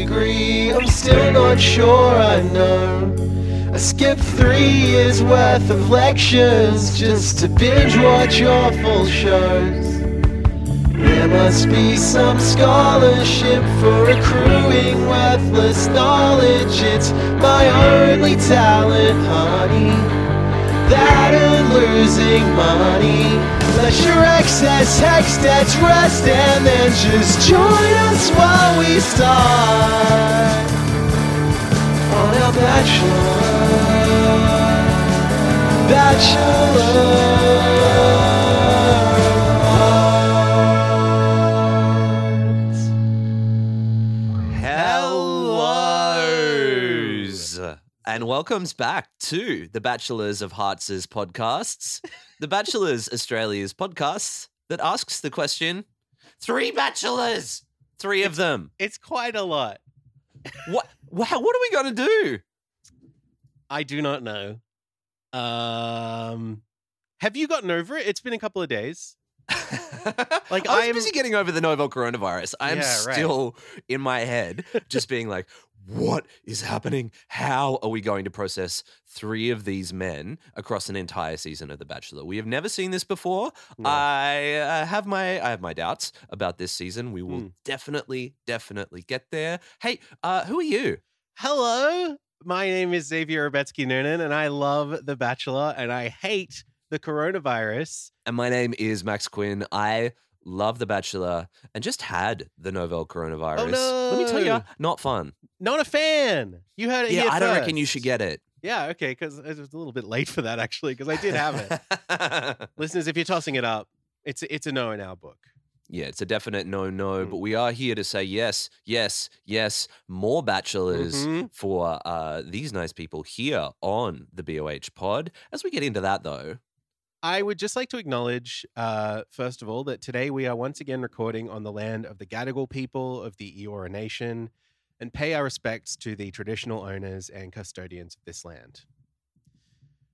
degree. I'm still not sure I know. I skipped three years worth of lectures just to binge watch full shows. There must be some scholarship for accruing worthless knowledge. It's my only talent, honey. That and losing money. Your excess hex debts rest and then just join us while we start on our bachelor. Bachelor. And welcomes back to the Bachelors of Hearts' podcasts, the Bachelors Australia's podcast that asks the question: Three bachelors, three of them. It's quite a lot. What? Wow, what are we going to do? I do not know. Um, have you gotten over it? It's been a couple of days. like I was I'm- busy getting over the novel coronavirus. I'm Yeah, right. still in my head, just being like, "What is happening? How are we going to process three of these men across an entire season of The Bachelor? We have never seen this before. No. I uh, have my I have my doubts about this season. We will Hmm. definitely, definitely get there. Hey, uh, who are you? Hello, my name is Xavier Rebetsky Noonan, and I love The Bachelor, and I hate the coronavirus. And my name is Max Quinn. I love The Bachelor and just had the novel coronavirus. Let me tell you, not fun. Not a fan. You heard it Yeah, I don't reckon you should get it. Yeah, okay, because it was a little bit late for that actually, because I did have it. Listeners, if you're tossing it up, it's it's a no in our book. yeah, it's a definite no no, Mm. but we are here to say yes, yes, yes, more bachelors Mhm. for uh, these nice people here on the BOH pod. As we get into that though, I would just like to acknowledge, uh, first of all, that today we are once again recording on the land of the Gadigal people of the Eora Nation and pay our respects to the traditional owners and custodians of this land.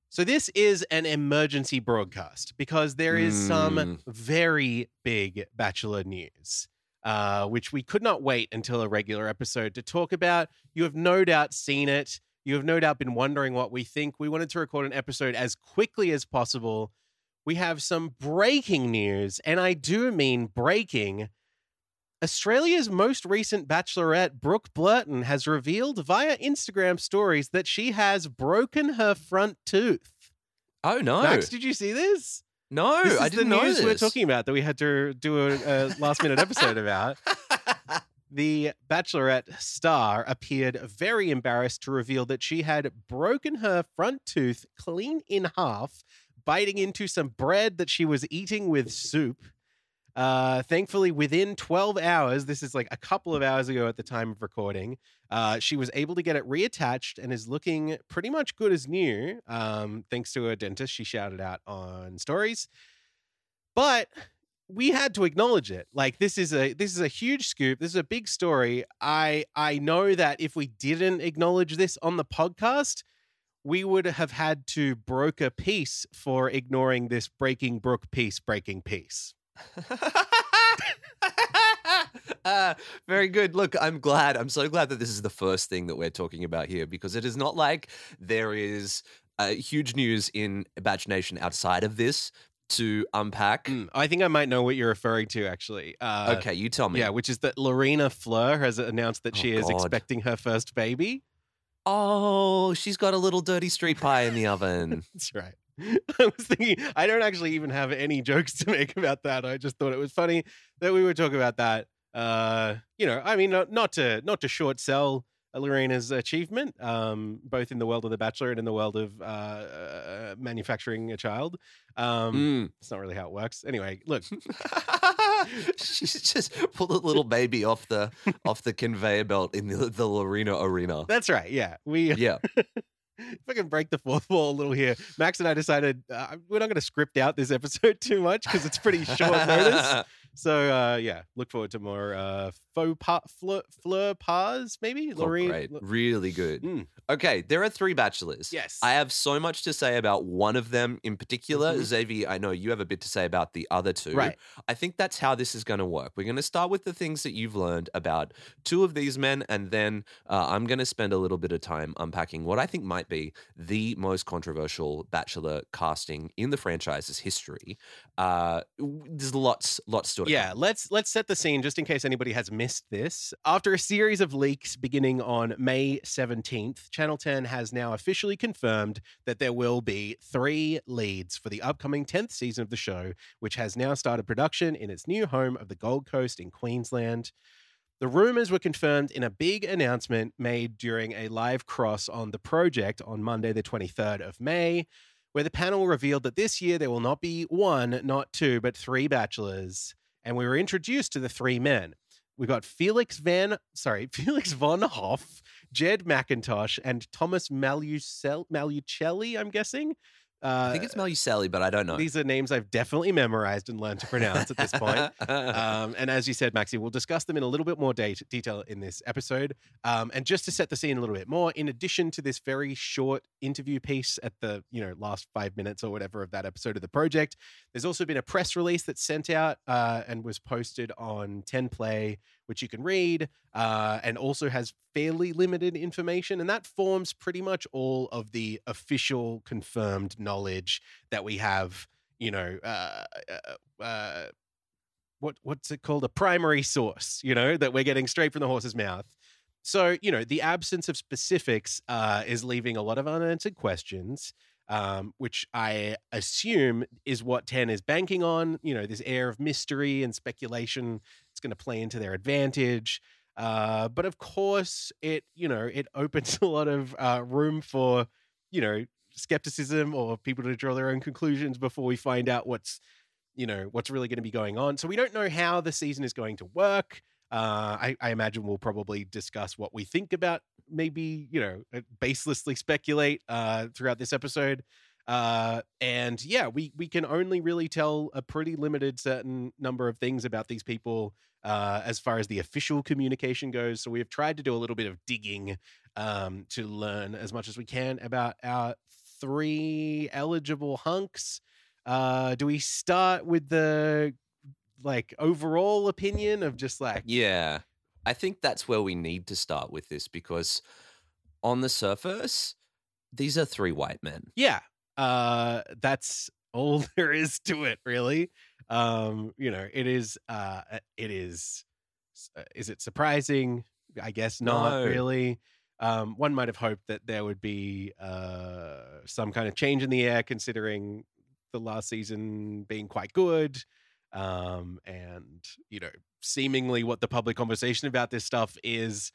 So, this is an emergency broadcast because there is some Mm. very big Bachelor news, uh, which we could not wait until a regular episode to talk about. You have no doubt seen it. You have no doubt been wondering what we think. We wanted to record an episode as quickly as possible. We have some breaking news, and I do mean breaking. Australia's most recent bachelorette, Brooke Blurton, has revealed via Instagram stories that she has broken her front tooth. oh no, Max, did you see this? no, this is I didn't the know news this. we're talking about that we had to do a, a last minute episode about. The Bachelorette star appeared very embarrassed to reveal that she had broken her front tooth clean in half, biting into some bread that she was eating with soup. Uh, thankfully, within 12 hours, this is like a couple of hours ago at the time of recording, uh, she was able to get it reattached and is looking pretty much good as new, um, thanks to her dentist. She shouted out on stories. But we had to acknowledge it. Like this is a this is a huge scoop. This is a big story. I I know that if we didn't acknowledge this on the podcast, we would have had to broker peace for ignoring this breaking brook piece breaking piece. Uh, very good. Look, I'm glad. I'm so glad that this is the first thing that we're talking about here because it is not like there is uh, huge news in Batch Nation outside of this to unpack. Mm, I think I might know what you're referring to actually. Uh, okay, you tell me. Yeah, which is that Laurina Fleure has announced that Oh, she is God. expecting her first baby. Oh, she's got a little dirty street pie in the oven. That's right. I was thinking I don't actually even have any jokes to make about that. I just thought it was funny that we would talk about that. Uh, you know, I mean, not, not to not to short sell Laurina's achievement, um, both in the world of The Bachelor and in the world of uh, uh, manufacturing a child. Um, Mm. It's not really how it works. Anyway, look, she's just pulled a little baby off the off the conveyor belt in the, the Lorena arena. that's right. Yeah, we Yeah. If I can break the fourth wall a little here, Max and I decided uh, we're not going to script out this episode too much because it's pretty short notice. So uh, yeah, look forward to more uh, faux pas, fleur, fleur pas, maybe. Oh, Lorraine. great. Really good. Mm. Okay, there are three bachelors. Yes. I have so much to say about one of them in particular. Mhm. Xavier, I know you have a bit to say about the other two. Right. I think that's how this is going to work. We're going to start with the things that you've learned about two of these men, and then uh, I'm going to spend a little bit of time unpacking what I think might be the most controversial bachelor casting in the franchise's history. Uh, there's lots, lots to Yeah, let's let's set the scene just in case anybody has missed this. After a series of leaks beginning on May 17th, Channel 10 has now officially confirmed that there will be 3 leads for the upcoming 10th season of the show, which has now started production in its new home of the Gold Coast in Queensland. The rumors were confirmed in a big announcement made during a live cross on the project on Monday, the 23rd of May, where the panel revealed that this year there will not be one, not two, but three bachelors. And we were introduced to the three men. We got Felix Van, sorry, Felix von Hofe, Jed McIntosh, and Thomas Malucel, Malucelli, I'm guessing. Uh, I think it's Meluseli, but I don't know. these are names I've definitely memorized and learned to pronounce at this point. Um, and as you said, Maxi, we'll discuss them in a little bit more de- detail in this episode. Um, and just to set the scene a little bit more, in addition to this very short interview piece at the you know last five minutes or whatever of that episode of the project, there's also been a press release that's sent out uh, and was posted on 10 Play, which you can read, uh, and also has fairly limited information. And that forms pretty much all of the official confirmed knowledge that we have. You know, uh, uh, uh, what what's it called a primary source you know that we're getting straight from the horse's mouth so you know the absence of specifics uh, is leaving a lot of unanswered questions um, which i assume is what 10 is banking on you know this air of mystery and speculation it's going to play into their advantage uh, but of course it you know it opens a lot of uh, room for you know skepticism or people to draw their own conclusions before we find out what's you know what's really going to be going on. So we don't know how the season is going to work. Uh, I, I imagine we'll probably discuss what we think about maybe you know uh, baselessly speculate uh, throughout this episode. Uh, and yeah, we we can only really tell a pretty limited certain number of things about these people uh, as far as the official communication goes. So we have tried to do a little bit of digging um, to learn as much as we can about our three eligible hunks. Uh, do we start with the like overall opinion of just like Yeah. I think that's where we need to start with this because on the surface, these are three white men. yeah, uh, that's all there is to it, really. Um, you know, it is. Uh, it is. uh, Is it surprising? I guess not No. really. Um, one might have hoped that there would be uh, some kind of change in the air, considering the last season being quite good. Um, and, you know, seemingly what the public conversation about this stuff is,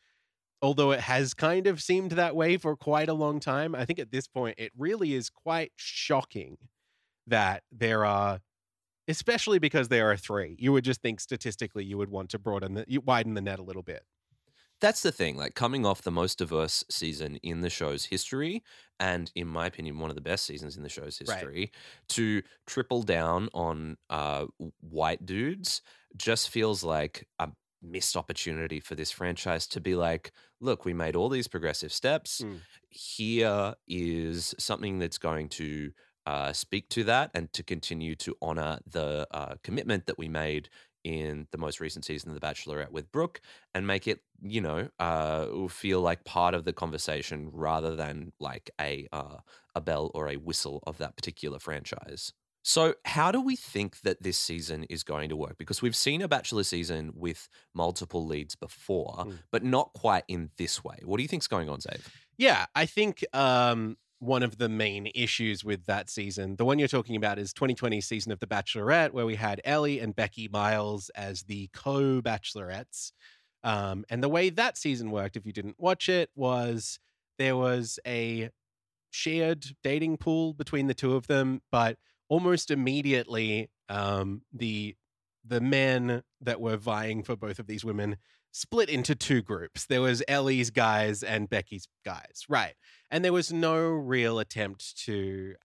although it has kind of seemed that way for quite a long time, I think at this point it really is quite shocking that there are, especially because there are three. You would just think statistically you would want to broaden the, you widen the net a little bit. That's the thing, like coming off the most diverse season in the show's history, and in my opinion, one of the best seasons in the show's Right. history, to triple down on uh, white dudes just feels like a missed opportunity for this franchise to be like, look, we made all these progressive steps. Mm. Here is something that's going to uh, speak to that and to continue to honor the uh, commitment that we made in the most recent season of The Bachelorette with Brooke and make it, you know, uh, feel like part of the conversation rather than like a uh, a bell or a whistle of that particular franchise. So, how do we think that this season is going to work? Because we've seen a Bachelor season with multiple leads before, Mm. but not quite in this way. What do you think's going on, Zave? Yeah, I think um, one of the main issues with that season, the one you're talking about, is 2020 season of The Bachelorette, where we had Elly and Becky Miles as the co-bachelorettes. Um, and the way that season worked, if you didn't watch it, was there was a shared dating pool between the two of them, but almost immediately, um, the the men that were vying for both of these women split into two groups. There was Elly's guys and Becky's guys, right? And there was no real attempt to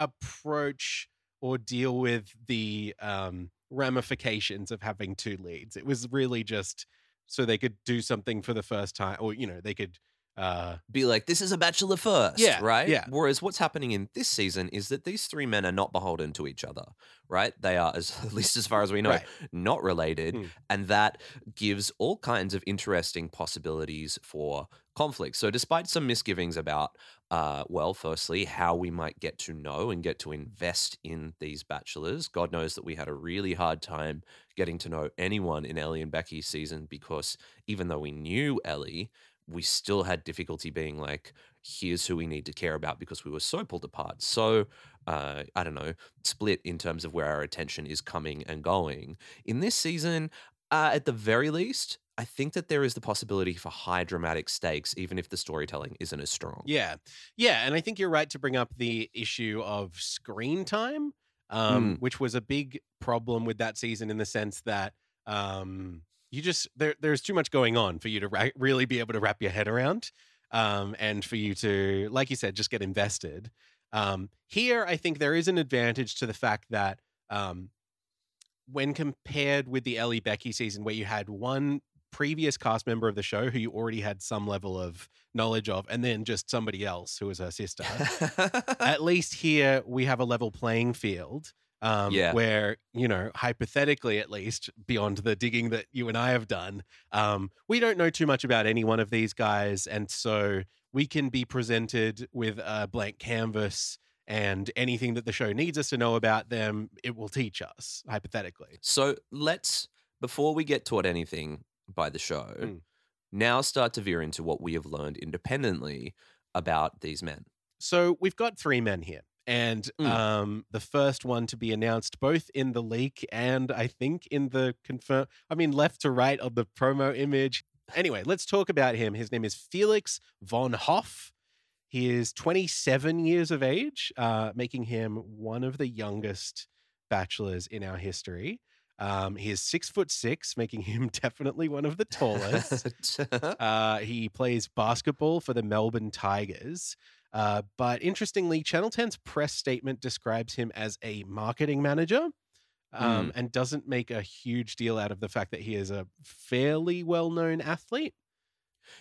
approach or deal with the um, ramifications of having two leads. It was really just so they could do something for the first time, or you know, they could. Uh, Be like, this is a bachelor first, Yeah, right? yeah. Whereas what's happening in this season is that these three men are not beholden to each other, right? They are, as at least as far as we know, Right. not related, Hmm. and that gives all kinds of interesting possibilities for conflict. So, despite some misgivings about, uh, well, firstly, how we might get to know and get to invest in these bachelors, God knows that we had a really hard time getting to know anyone in Elly and Becky's season because even though we knew Elly, we still had difficulty being like, here's who we need to care about because we were so pulled apart. So, uh, I don't know, split in terms of where our attention is coming and going. In this season, uh, at the very least, I think that there is the possibility for high dramatic stakes, even if the storytelling isn't as strong. yeah, yeah, and I think you're right to bring up the issue of screen time, um, which was a big problem with that season in the sense that um, you just there there's too much going on for you to ra- really be able to wrap your head around, um, and for you to, like you said, just get invested. Um, here, I think there is an advantage to the fact that um, when compared with the Elly Becky season, where you had one previous cast member of the show who you already had some level of knowledge of, and then just somebody else who was her sister. At least here we have a level playing field. Um, Yeah. Where, you know, hypothetically, at least beyond the digging that you and I have done, um, we don't know too much about any one of these guys. And so we can be presented with a blank canvas and anything that the show needs us to know about them, it will teach us, hypothetically. So let's, before we get taught anything by the show, Mm. now start to veer into what we have learned independently about these men. So we've got three men here. And Mm. um, the first one to be announced both in the leak and I think in the confirm, I mean, left to right of the promo image. Anyway, let's talk about him. His name is Felix von Hofe. He is 27 years of age, uh, making him one of the youngest bachelors in our history. Um, he is six foot six, making him definitely one of the tallest. Uh, he plays basketball for the Melbourne Tigers. Uh, but interestingly, Channel 10's press statement describes him as a marketing manager um, and doesn't make a huge deal out of the fact that he is a fairly well known athlete.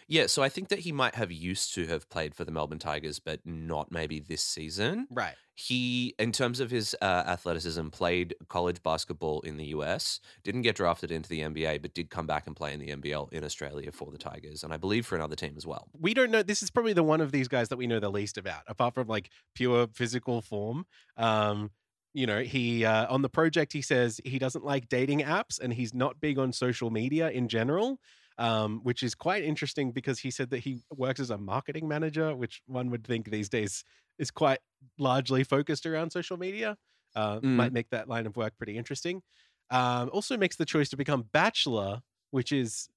Yeah, so I think that he might have used to have played for the Melbourne Tigers, but not maybe this season. Right. He, in terms of his uh, athleticism, played college basketball in the US, didn't get drafted into the NBA, but did come back and play in the NBL in Australia for the Tigers, and I believe for another team as well. We don't know. This is probably the one of these guys that we know the least about, apart from like pure physical form. Um, you know, he uh, on the project he says he doesn't like dating apps and he's not big on social media in general. Um, which is quite interesting because he said that he works as a marketing manager, which one would think these days is quite largely focused around social media. Uh, Mm. Might make that line of work pretty interesting. Um, also makes the choice to become bachelor, which is,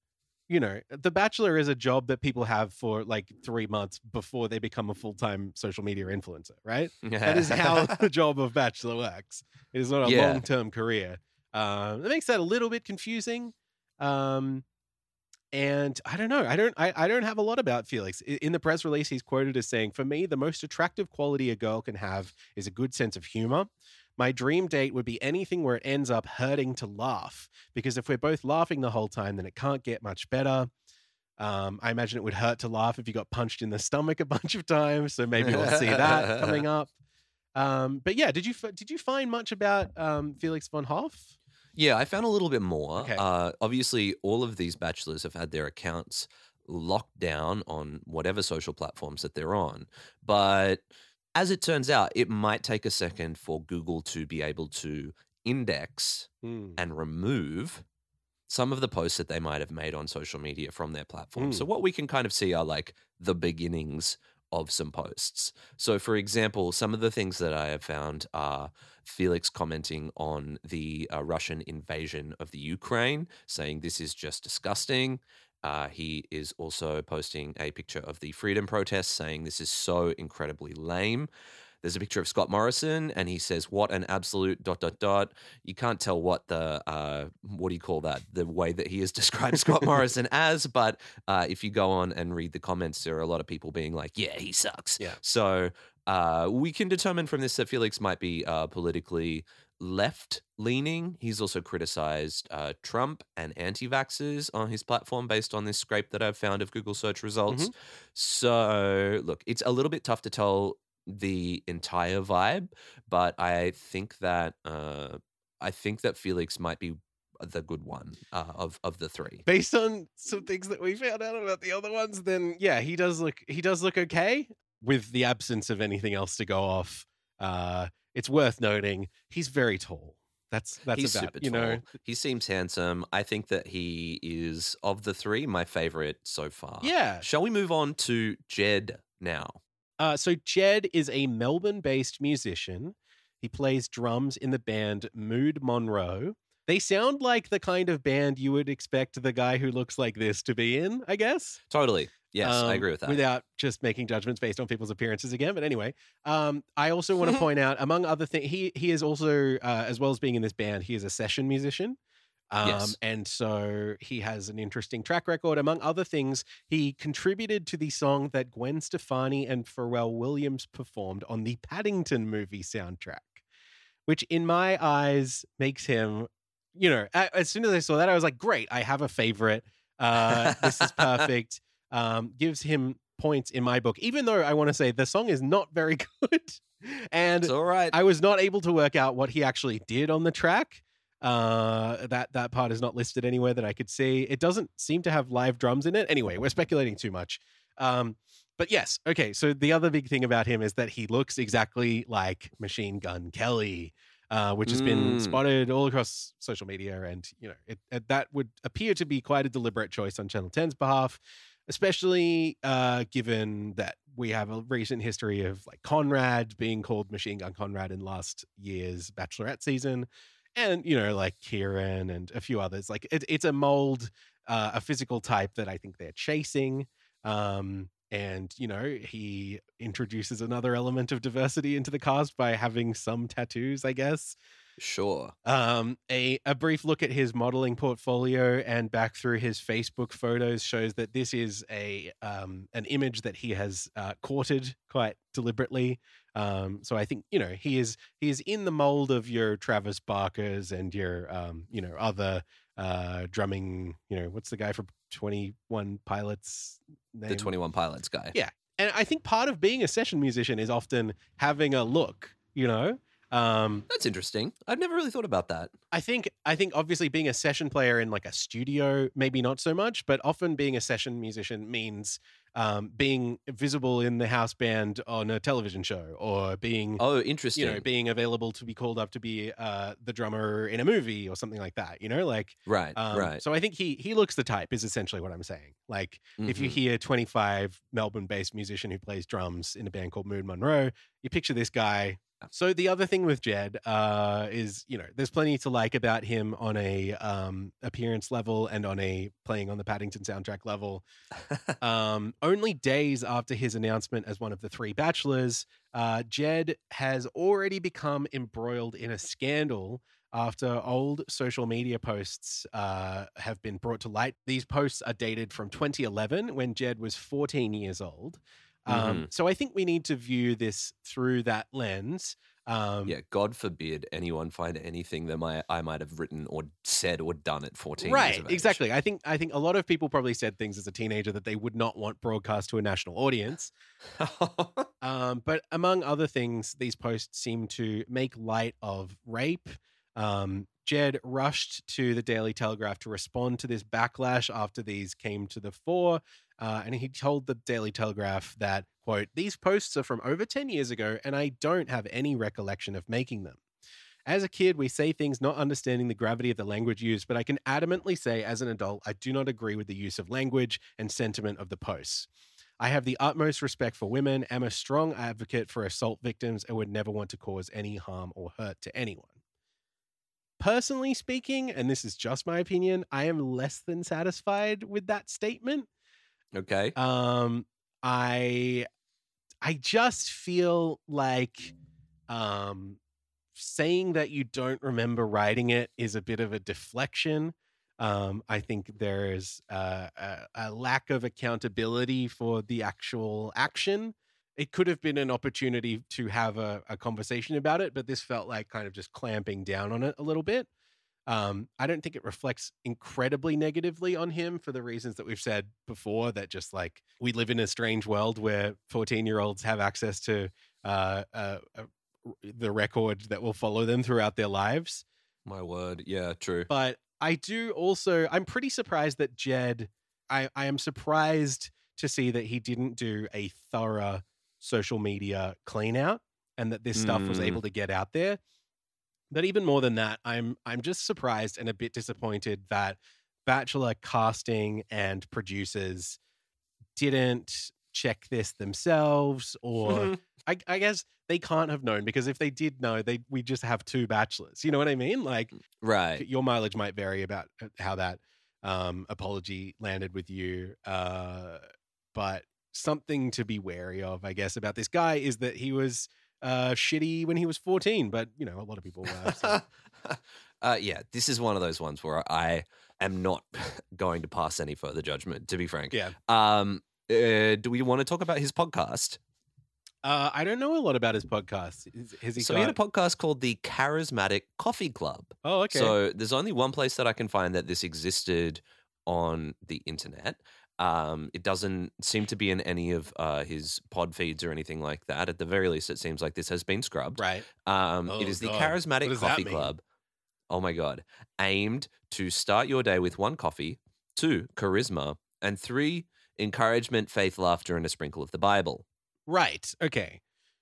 you know, the bachelor is a job that people have for like three months before they become a full time social media influencer, right? That is how the job of bachelor works. It is not a Yeah. long term career. Um, that makes that a little bit confusing. Um, and I don't know. I don't. I, I don't have a lot about Felix. In the press release, he's quoted as saying, "For me, the most attractive quality a girl can have is a good sense of humor. My dream date would be anything where it ends up hurting to laugh. Because if we're both laughing the whole time, then it can't get much better." Um, I imagine it would hurt to laugh if you got punched in the stomach a bunch of times. So maybe we'll see that coming up. Um, but yeah, did you did you find much about um, Felix von Hofe? Yeah, I found a little bit more. Okay. Uh, obviously, all of these bachelors have had their accounts locked down on whatever social platforms that they're on. But as it turns out, it might take a second for Google to be able to index Hmm. and remove some of the posts that they might have made on social media from their platform. Mm. So what we can kind of see are like the beginnings of some posts. So for example, some of the things that I have found are Felix commenting on the uh, Russian invasion of the Ukraine, saying this is just disgusting. Uh, he is also posting a picture of the freedom protests, saying this is so incredibly lame. There's a picture of Scott Morrison, and he says, "What an absolute dot dot dot." You can't tell what the uh, what do you call that? The way that he has described Scott Morrison as, but uh, if you go on and read the comments, there are a lot of people being like, "Yeah, he sucks." Yeah. So uh, we can determine from this that Felix might be uh, politically left leaning. He's also criticized uh, Trump and anti vaxxers on his platform based on this scrape that I've found of Google search results. So, look, it's a little bit tough to tell the entire vibe, but I think that uh, I think that Felix might be the good one uh, of of the three. Based on some things that we found out about the other ones, then yeah, he does look he does look okay with the absence of anything else to go off. Uh, it's worth noting he's very tall. That's that's He's about super you know tall. He seems handsome. I think that he is of the three my favorite so far. yeah. Shall we move on to Jed now? Uh, so Jed is a Melbourne-based musician. He plays drums in the band Mood Monroe. They sound like the kind of band you would expect the guy who looks like this to be in, I guess. Totally. Yes, I Um, agree with that. Without just making judgments based on people's appearances again. But anyway, um, I also want to point out, among other things, he he is also, uh, as well as being in this band, he is a session musician. Um, Yes. And so he has an interesting track record. Among other things, he contributed to the song that Gwen Stefani and Pharrell Williams performed on the Paddington movie soundtrack, which in my eyes makes him, you know, as soon as I saw that, I was like, great, I have a favorite. Uh, this is perfect. Um, gives him points in my book, even though I want to say the song is not very good. And it's all right. I was not able to work out what he actually did on the track. Uh, that that part is not listed anywhere that I could see. It doesn't seem to have live drums in it. Anyway, we're speculating too much. Um, but yes, okay. So the other big thing about him is that he looks exactly like Machine Gun Kelly, uh, which has been Mm. spotted all across social media, and you know it, it, that would appear to be quite a deliberate choice on Channel 10's behalf, especially uh, given that we have a recent history of like Conrad being called Machine Gun Conrad in last year's Bachelorette season, and you know like Kieran and a few others. Like it, it's a mold, uh, a physical type that I think they're chasing. Um, and you know he introduces another element of diversity into the cast by having some tattoos, I guess. Sure. Um, a a brief look at his modeling portfolio and back through his Facebook photos shows that this is a um, an image that he has uh, courted quite deliberately. Um, so I think you know he is he is in the mold of your Travis Barkers and your um, you know other uh, drumming. You know what's the guy for Twenty One Pilots? Name? The 21 Pilots guy. Yeah. and I think part of being a session musician is often having a look. You know. Um, That's interesting. I've never really thought about that. I think I think obviously being a session player in like a studio, maybe not so much, but often being a session musician means um, being visible in the house band on a television show or being Oh, interesting. you know being available to be called up to be uh, the drummer in a movie or something like that. You know, like right, um, right. So I think he he looks the type is essentially what I'm saying. Like if you Mhm. hear 25 Melbourne based musician who plays drums in a band called Moon Monroe, you picture this guy. So the other thing with Jed uh, is, you know, there's plenty to like about him on a um, appearance level and on a playing on the Paddington soundtrack level. Um, only days after his announcement as one of the three bachelors, uh, Jed has already become embroiled in a scandal after old social media posts uh, have been brought to light. These posts are dated from 2011 when Jed was 14 years old. Um, So I think we need to view this through that lens. Um, yeah, God forbid anyone find anything that my I might have written or said or done at 14 years right exactly. I think i think a lot of people probably said things as a teenager that they would not want broadcast to a national audience. Um, but among other things these posts seem to make light of rape. Um, jed rushed to the daily telegraph to respond to this backlash after these came to the fore uh, and he told the daily telegraph that quote these posts are from over 10 years ago and i don't have any recollection of making them as a kid, we say things not understanding the gravity of the language used, but I can adamantly say as an adult, I do not agree with the use of language and sentiment of the posts. I have the utmost respect for women, am a strong advocate for assault victims, and would never want to cause any harm or hurt to anyone. Personally speaking, and this is just my opinion, I am less than satisfied with that statement. Okay. Um, I I just feel like um saying that you don't remember writing it is a bit of a deflection. Um, I think there's a, a lack of accountability for the actual action it could have been an opportunity to have a, a conversation about it, but this felt like kind of just clamping down on it a little bit. Um, I don't think it reflects incredibly negatively on him for the reasons that we've said before. That just like we live in a strange world where 14 year olds have access to uh, uh, uh, the record that will follow them throughout their lives. My word. Yeah, true. But I do also, I'm pretty surprised that Jed, I, I am surprised to see that he didn't do a thorough social media clean out and that this stuff was Mm. able to get out there. But even more than that, I'm I'm just surprised and a bit disappointed that Bachelor casting and producers didn't check this themselves or I, I guess they can't have known because if they did know, they we just have two bachelors. You know what I mean? Like right. your mileage might vary about uh, how that um, apology landed with you, uh, but something to be wary of, I guess, about this guy is that he was uh, shitty when he was fourteen. But you know, a lot of people were. So. uh, yeah, this is one of those ones where I am not going to pass any further judgment, to be frank. yeah, Um, uh, do we want to talk about his podcast? uh, I don't know a lot about his podcast. Has he so got? he had a podcast called the Charismatic Coffee Club. oh, okay. So there's only one place that I can find that this existed on the internet. Um, it doesn't seem to be in any of uh, his pod feeds or anything like that. At the very least, it seems like this has been scrubbed. right. Um, Oh, it is the God. Charismatic Coffee? Club. Oh my God. Aimed to start your day with one coffee, two, charisma, and three, encouragement, faith, laughter, and a sprinkle of the Bible. Right. Okay.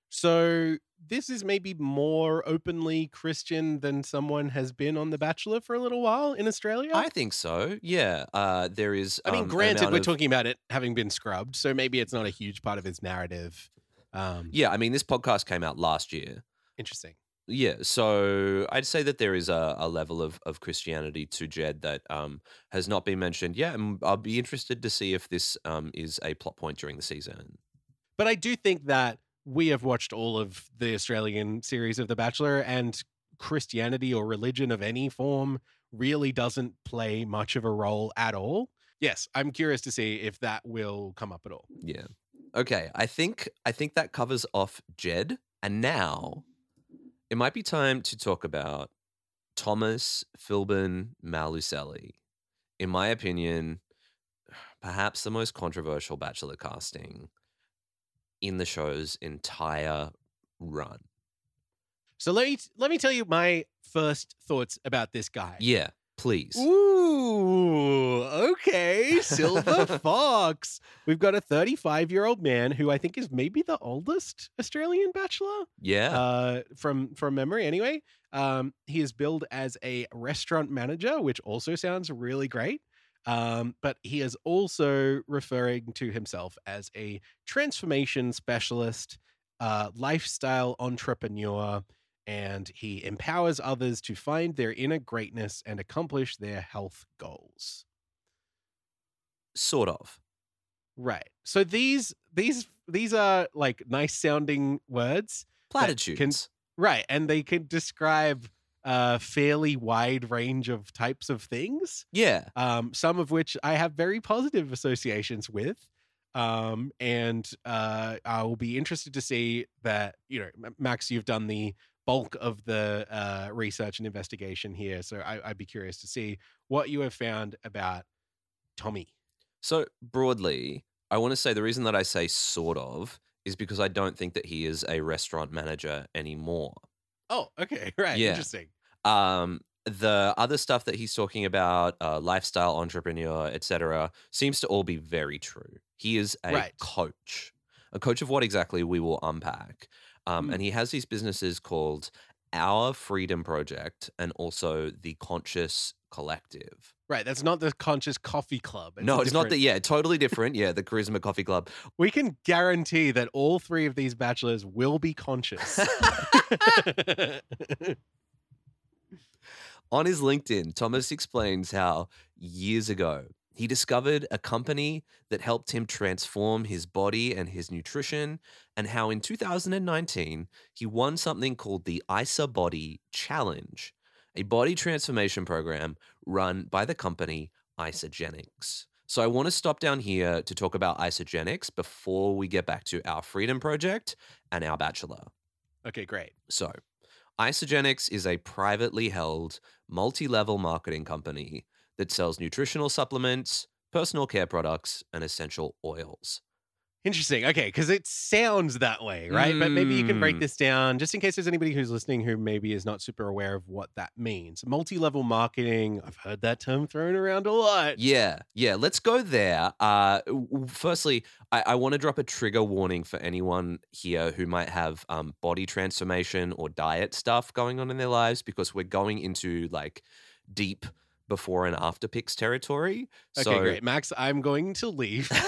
So this is maybe more openly Christian than someone has been on The Bachelor for a little while in Australia. I think so. Yeah. Uh, there is. I mean, um, an granted, we're of- talking about it having been scrubbed, so maybe it's not a huge part of his narrative. Um, Yeah. I mean, this podcast came out last year. Interesting. Yeah, so I'd say that there is a, a level of, of Christianity to Jed that um, has not been mentioned. Yeah, and I'll be interested to see if this um, is a plot point during the season. But I do think that we have watched all of the Australian series of The Bachelor, and Christianity or religion of any form really doesn't play much of a role at all. Yes, I'm curious to see if that will come up at all. Yeah. Okay, I think I think that covers off Jed, and now it might be time to talk about Thomas Philbin Malucelli. In my opinion, perhaps the most controversial Bachelor casting in the show's entire run. So let me let me tell you my first thoughts about this guy. Yeah, please. Ooh, okay. Silver Fox. We've got a 35 year old man who I think is maybe the oldest Australian bachelor, Yeah. uh, from from memory. Anyway, um, he is billed as a restaurant manager, which also sounds really great. Um, but he is also referring to himself as a transformation specialist, uh, lifestyle entrepreneur, and he empowers others to find their inner greatness and accomplish their health goals. sort of. Right. So these these these are like nice sounding words. Platitudes. Right, and they can describe a fairly wide range of types of things. yeah. um, some of which I have very positive associations with. Um, and uh, I will be interested to see that, you know, Max, you've done the bulk of the uh, research and investigation here. So I, I'd be curious to see what you have found about Tommy. So broadly, I want to say the reason that I say sort of is because I don't think that he is a restaurant manager anymore. Oh, okay. Right. Yeah. Interesting. Um, the other stuff that he's talking about, uh, lifestyle entrepreneur, etc., seems to all be very true. He is a Right. coach, a coach of what exactly we will unpack. Um, Hmm. And he has these businesses called Our Freedom Project and also the Conscious Collective. Right. That's not the Conscious Coffee Club. no, a it's not the yeah, totally different. Yeah, the Charisma Coffee Club. We can guarantee that all three of these bachelors will be conscious. On his LinkedIn, Thomas explains how years ago he discovered a company that helped him transform his body and his nutrition, and how in 2019 he won something called the IsaBody Challenge, a body transformation program run by the company Isagenix. So I want to stop down here to talk about Isagenix before we get back to our Freedom Project and our Bachelor. Okay, great. So, Isagenix is a privately held, multi level marketing company that sells nutritional supplements, personal care products, and essential oils. Interesting. Okay, because it sounds that way, right? But maybe you can break Mm. this down just in case there's anybody who's listening who maybe is not super aware of what that means. Multi level marketing, I've heard that term thrown around a lot. Yeah, yeah. Let's go there. Uh, firstly, I, I want to drop a trigger warning for anyone here who might have um, body transformation or diet stuff going on in their lives because we're going into like deep before and after pics territory. Okay, so, great. Max, I'm going to leave.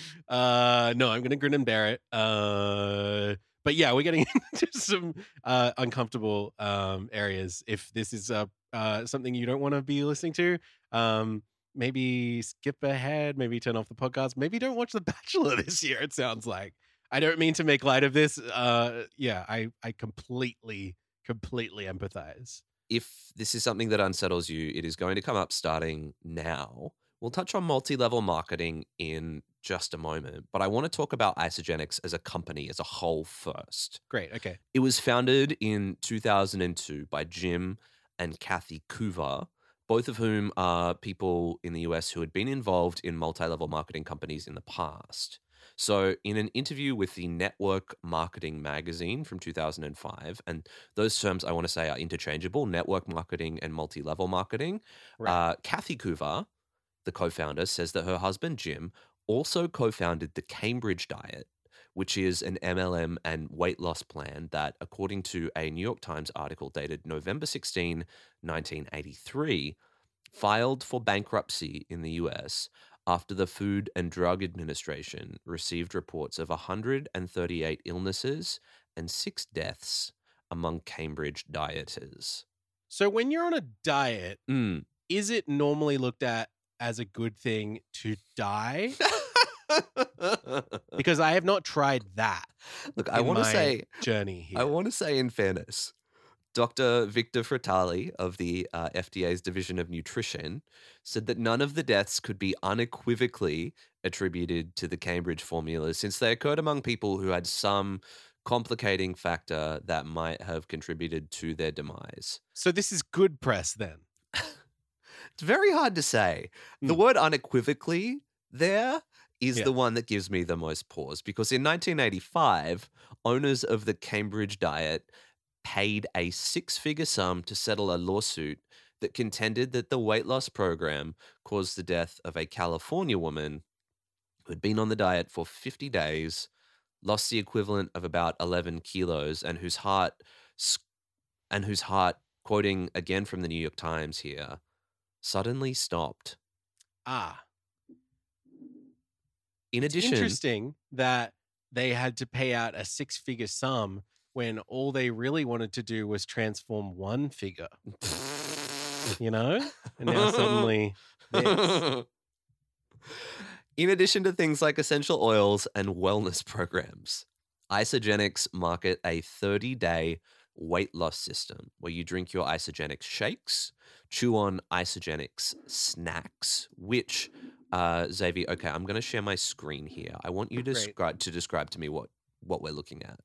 uh no, I'm gonna grin and bear it. Uh but yeah, we're getting into some uh uncomfortable um areas if this is uh uh something you don't want to be listening to. Um maybe skip ahead, maybe turn off the podcast, maybe don't watch The Bachelor this year, it sounds like. I don't mean to make light of this. Uh yeah, I I completely, completely empathize. If this is something that unsettles you, it is going to come up starting now. We'll touch on multi level marketing in just a moment, but I want to talk about Isagenix as a company as a whole first. Great. Okay. It was founded in 2002 by Jim and Kathy Coover, both of whom are people in the US who had been involved in multi level marketing companies in the past. So, in an interview with the Network Marketing magazine from 2005, and those terms I want to say are interchangeable network marketing and multi level marketing, Right. uh, Kathy Coover, the co founder, says that her husband Jim also co founded the Cambridge Diet, which is an MLM and weight loss plan that, according to a New York Times article dated November 16, 1983, filed for bankruptcy in the US after the Food and Drug Administration received reports of 138 illnesses and six deaths among Cambridge dieters. so when you're on a diet, Mm. is it normally looked at as a good thing to die? Because I have not tried that Look, I want to say, journey here. I want to say, in fairness, Dr. Victor Frattali of the uh, FDA's Division of Nutrition said that none of the deaths could be unequivocally attributed to the Cambridge formula since they occurred among people who had some complicating factor that might have contributed to their demise. so this is good press then. It's very hard to say. The Mm. word unequivocally there is Yeah. the one that gives me the most pause because in 1985, owners of the Cambridge Diet paid a six figure sum to settle a lawsuit that contended that the weight loss program caused the death of a California woman who had been on the diet for 50 days, lost the equivalent of about 11 kilos, and whose heart, and whose heart, quoting again from the New York Times here, suddenly stopped. Ah, In it's addition, interesting that they had to pay out a six-figure sum when all they really wanted to do was transform one figure. You know, and now suddenly this. In addition to things like essential oils and wellness programs, Isagenix market a 30 day weight loss system where you drink your Isagenix shakes, chew on Isagenix snacks, which, uh, Xavier, okay, I'm going to share my screen here. I want you to, to describe to me what, what we're looking at.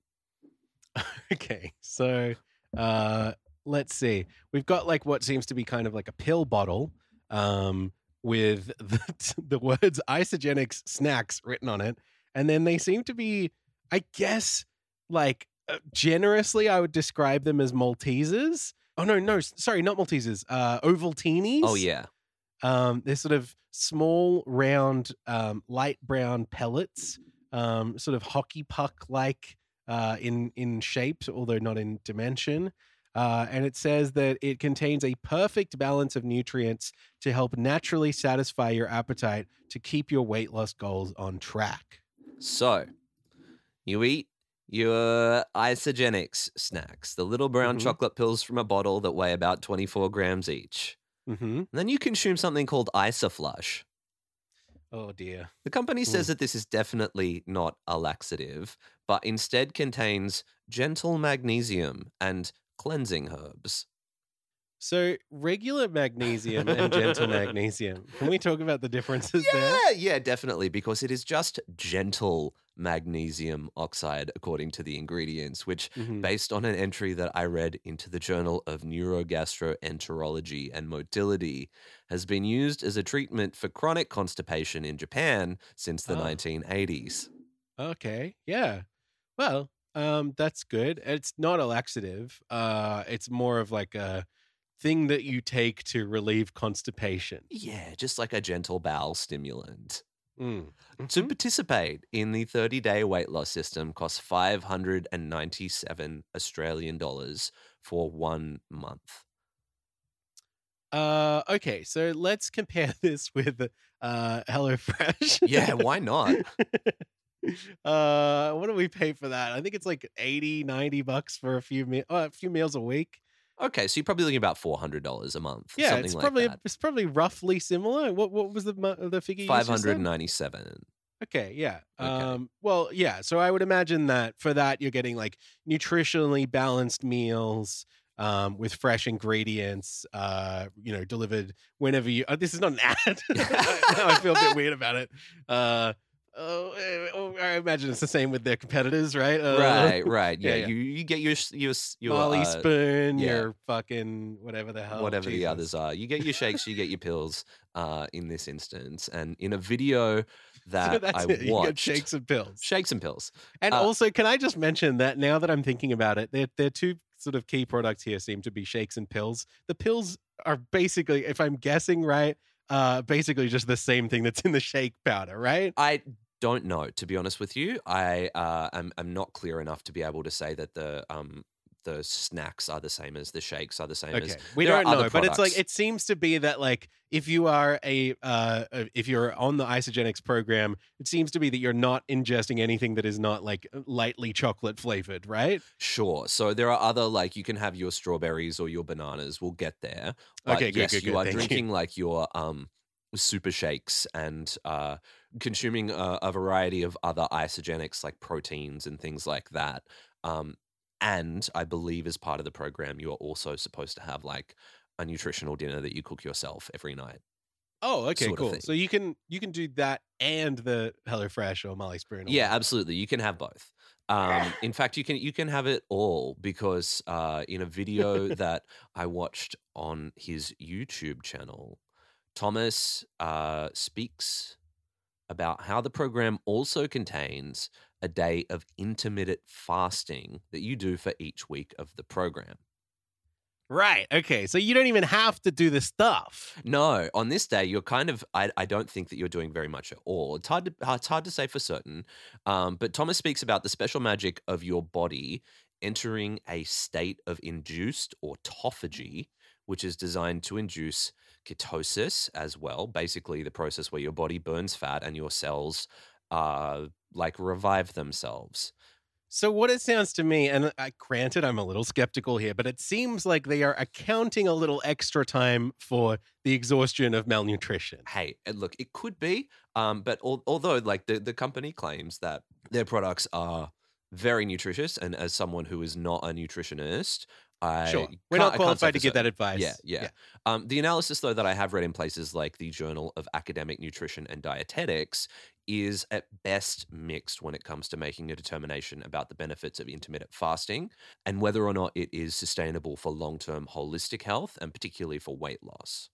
Okay, so uh let's see. We've got like what seems to be kind of like a pill bottle um with the, the words Isagenix snacks written on it and then they seem to be I guess like uh, generously I would describe them as Maltesers. Oh no, no, sorry, not Maltesers. Uh Ovalteenies. Oh, yeah. Um, they're sort of small, round, um, light brown pellets, um, sort of hockey puck like uh, in in shape, although not in dimension. Uh, and it says that it contains a perfect balance of nutrients to help naturally satisfy your appetite to keep your weight loss goals on track. So, you eat your Isagenix snacks, the little brown Mhm. chocolate pills from a bottle that weigh about 24 grams each. Mm-hmm. Then you consume something called IsaFlush. Oh dear. The company says Mm. that this is definitely not a laxative, but instead contains gentle magnesium and cleansing herbs. So regular magnesium and gentle magnesium. Can we talk about the differences there? Yeah, yeah, definitely, because it is just gentle magnesium oxide according to the ingredients, which Mhm. based on an entry that I read into the Journal of Neurogastroenterology and Motility, has been used as a treatment for chronic constipation in Japan since the Oh. 1980s. Okay. Yeah. Well, um, that's good. It's not a laxative. Uh, it's more of like a thing that you take to relieve constipation. Yeah, just like a gentle bowel stimulant. Mm. To Mhm. participate in the 30 day weight loss system costs 597 Australian dollars for one month. Uh, okay, so let's compare this with uh, HelloFresh. Yeah, why not? uh, what do we pay for that? I think it's like 80, 90 bucks for a few me- uh, a few meals a week. Okay, so you're probably looking about $400 a month. Yeah, something it's like probably that. it's probably roughly similar. What what was the the figure? you just said? 597. Okay, yeah. Okay. Um, well, yeah. So I would imagine that for that you're getting like nutritionally balanced meals um, with fresh ingredients. Uh, you know, delivered whenever you. Uh, this is not an ad. I feel a bit weird about it. Uh, oh, eh, oh, I imagine it's the same with their competitors, right? Uh, right, right. yeah, Yeah. You, you get your, your, your Marley uh, Spoon, yeah. your fucking whatever the hell, whatever the others are. You get your shakes, you get your pills uh, in this instance. And in a video that That's I it. You watched, get shakes and pills. shakes and pills. And Uh, also, can I just mention that now that I'm thinking about it, they're they're two sort of key products here seem to be shakes and pills. The pills are basically, if I'm guessing right, uh, basically just the same thing that's in the shake powder, right? I don't know, to be honest with you. I uh, am am not clear enough to be able to say that the um the snacks are the same as the shakes are the same Okay, as we don't know, but it's like it seems to be that like if you are a uh, uh, if you're on the Isagenix program, it seems to be that you're not ingesting anything that is not like lightly chocolate flavored, right? Sure. So there are other like you can have your strawberries or your bananas. We'll get there. But Okay, good, yes, good, you good. are Thank you. drinking like your um super shakes and uh consuming a, a variety of other Isagenix like proteins and things like that. Um and I believe as part of the program you are also supposed to have like a nutritional dinner that you cook yourself every night. Oh, okay, cool. So you can you can do that and the HelloFresh or Marley Spoon. or Yeah, absolutely. You can have both. Um, in fact, you can you can have it all because uh, in a video that I watched on his YouTube channel, Thomas uh, speaks about how the program also contains a day of intermittent fasting that you do for each week of the program. Right. Okay. So you don't even have to do the stuff. No, on this day, you're kind of. I, I don't think that you're doing very much at all. It's hard to it's hard to say for certain. Um, but Thomas speaks about the special magic of your body entering a state of induced autophagy, which is designed to induce ketosis as well. Basically, the process where your body burns fat and your cells uh like revive themselves. So what it sounds to me, and I granted I'm a little skeptical here, but it seems like they are accounting a little extra time for the exhaustion of malnutrition. hey, and look, it could be, um, but al- although like the, the company claims that their products are very nutritious, and as someone who is not a nutritionist, I Sure. We're not I can't say qualified to give that advice. Yeah, yeah. Um, the analysis, though, that I have read in places like the Journal of Academic Nutrition and Dietetics is at best mixed when it comes to making a determination about the benefits of intermittent fasting and whether or not it is sustainable for long term holistic health and particularly for weight loss.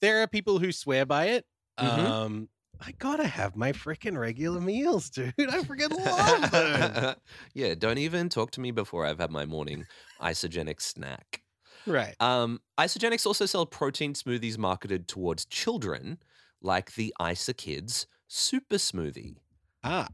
There are people who swear by it. Mhm. Um, I gotta have my freaking regular meals, dude. I freaking love them. yeah, don't even talk to me before I've had my morning isogenic snack. right. Um, Isagenix also sell protein smoothies marketed towards children, like the Isa Kids Super Smoothie. Ah.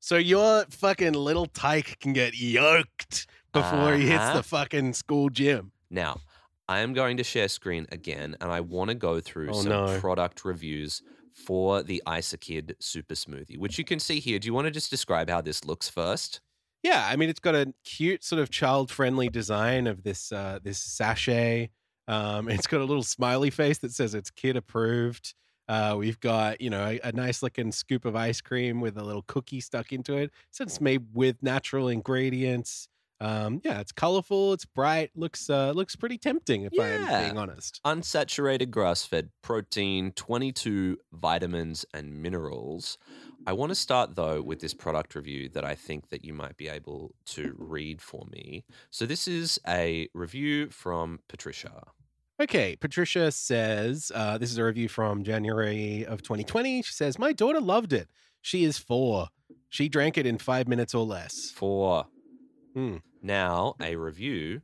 So your fucking little tyke can get yoked before he hits Uh-huh. the fucking school gym. Now, I am going to share screen again, and I want to go through Oh, some no. product reviews for the Isa Kid Super Smoothie, which you can see here. Do you want to just describe how this looks first? Yeah, I mean it's got a cute sort of child-friendly design of this uh this sachet. Um it's got a little smiley face that says it's kid approved. Uh we've got, you know, a, a nice looking scoop of ice cream with a little cookie stuck into it. So it's made with natural ingredients. Um, yeah, it's colorful, it's bright, looks uh, looks pretty tempting if I am being honest. Unsaturated grass fed protein, 22 vitamins and minerals. I want to start though with this product review that I think that you might be able to read for me. So this is a review from Patricia. Okay, Patricia says uh, this is a review from January of 2020. She says, My daughter loved it. She is four. She drank it in five minutes or less. Four. Hmm. now a review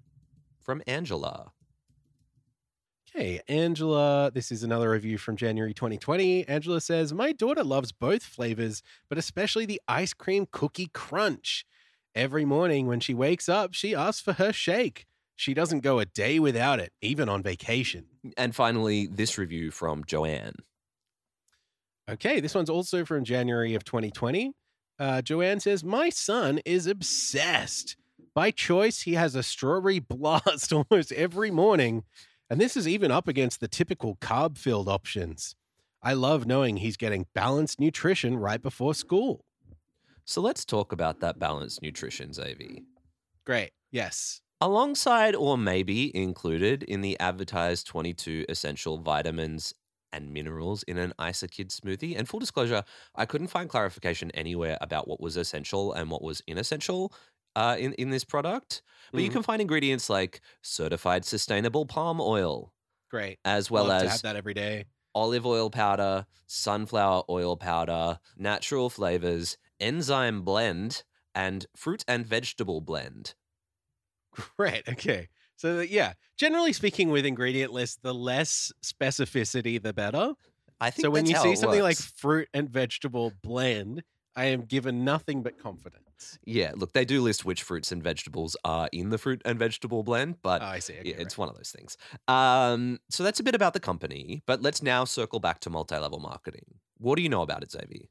from Angela. Okay, Angela, this is another review from January 2020. Angela says, My daughter loves both flavors, but especially the ice cream cookie crunch. Every morning when she wakes up, she asks for her shake. She doesn't go a day without it, even on vacation. And finally, this review from Joanne. Okay, this one's also from January of 2020. Uh, Joanne says, My son is obsessed. By choice, he has a strawberry blast almost every morning. And this is even up against the typical carb filled options. I love knowing he's getting balanced nutrition right before school. So let's talk about that balanced nutrition, Xavi. Great. Yes. Alongside or maybe included in the advertised 22 essential vitamins and minerals in an Isokid smoothie. And full disclosure, I couldn't find clarification anywhere about what was essential and what was inessential uh, in, in this product. But you Mhm. can find ingredients like certified sustainable palm oil, Great. as well Love as have that every day. olive oil powder, sunflower oil powder, natural flavors, enzyme blend, and fruit and vegetable blend. Great. Okay. So, yeah, generally speaking, with ingredient lists, the less specificity, the better. I think So when you see something like fruit and vegetable blend, I am given nothing but confidence. Yeah, look, they do list which fruits and vegetables are in the fruit and vegetable blend, but Oh, I see. Okay, yeah, it's one of those things. Um, so that's a bit about the company, but let's now circle back to multi-level marketing. What do you know about it, Xavier?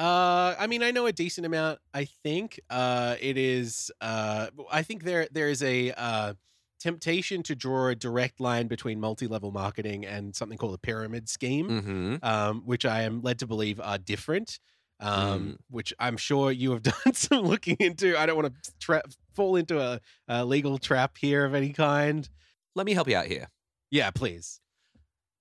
Uh, I mean, I know a decent amount. I think uh, it is. Uh, I think there there is a uh, temptation to draw a direct line between multi-level marketing and something called a pyramid scheme, Mm-hmm. um, which I am led to believe are different. Um, Mm. Which I'm sure you have done some looking into. I don't want to tra- fall into a, a legal trap here of any kind. Let me help you out here. Yeah, please.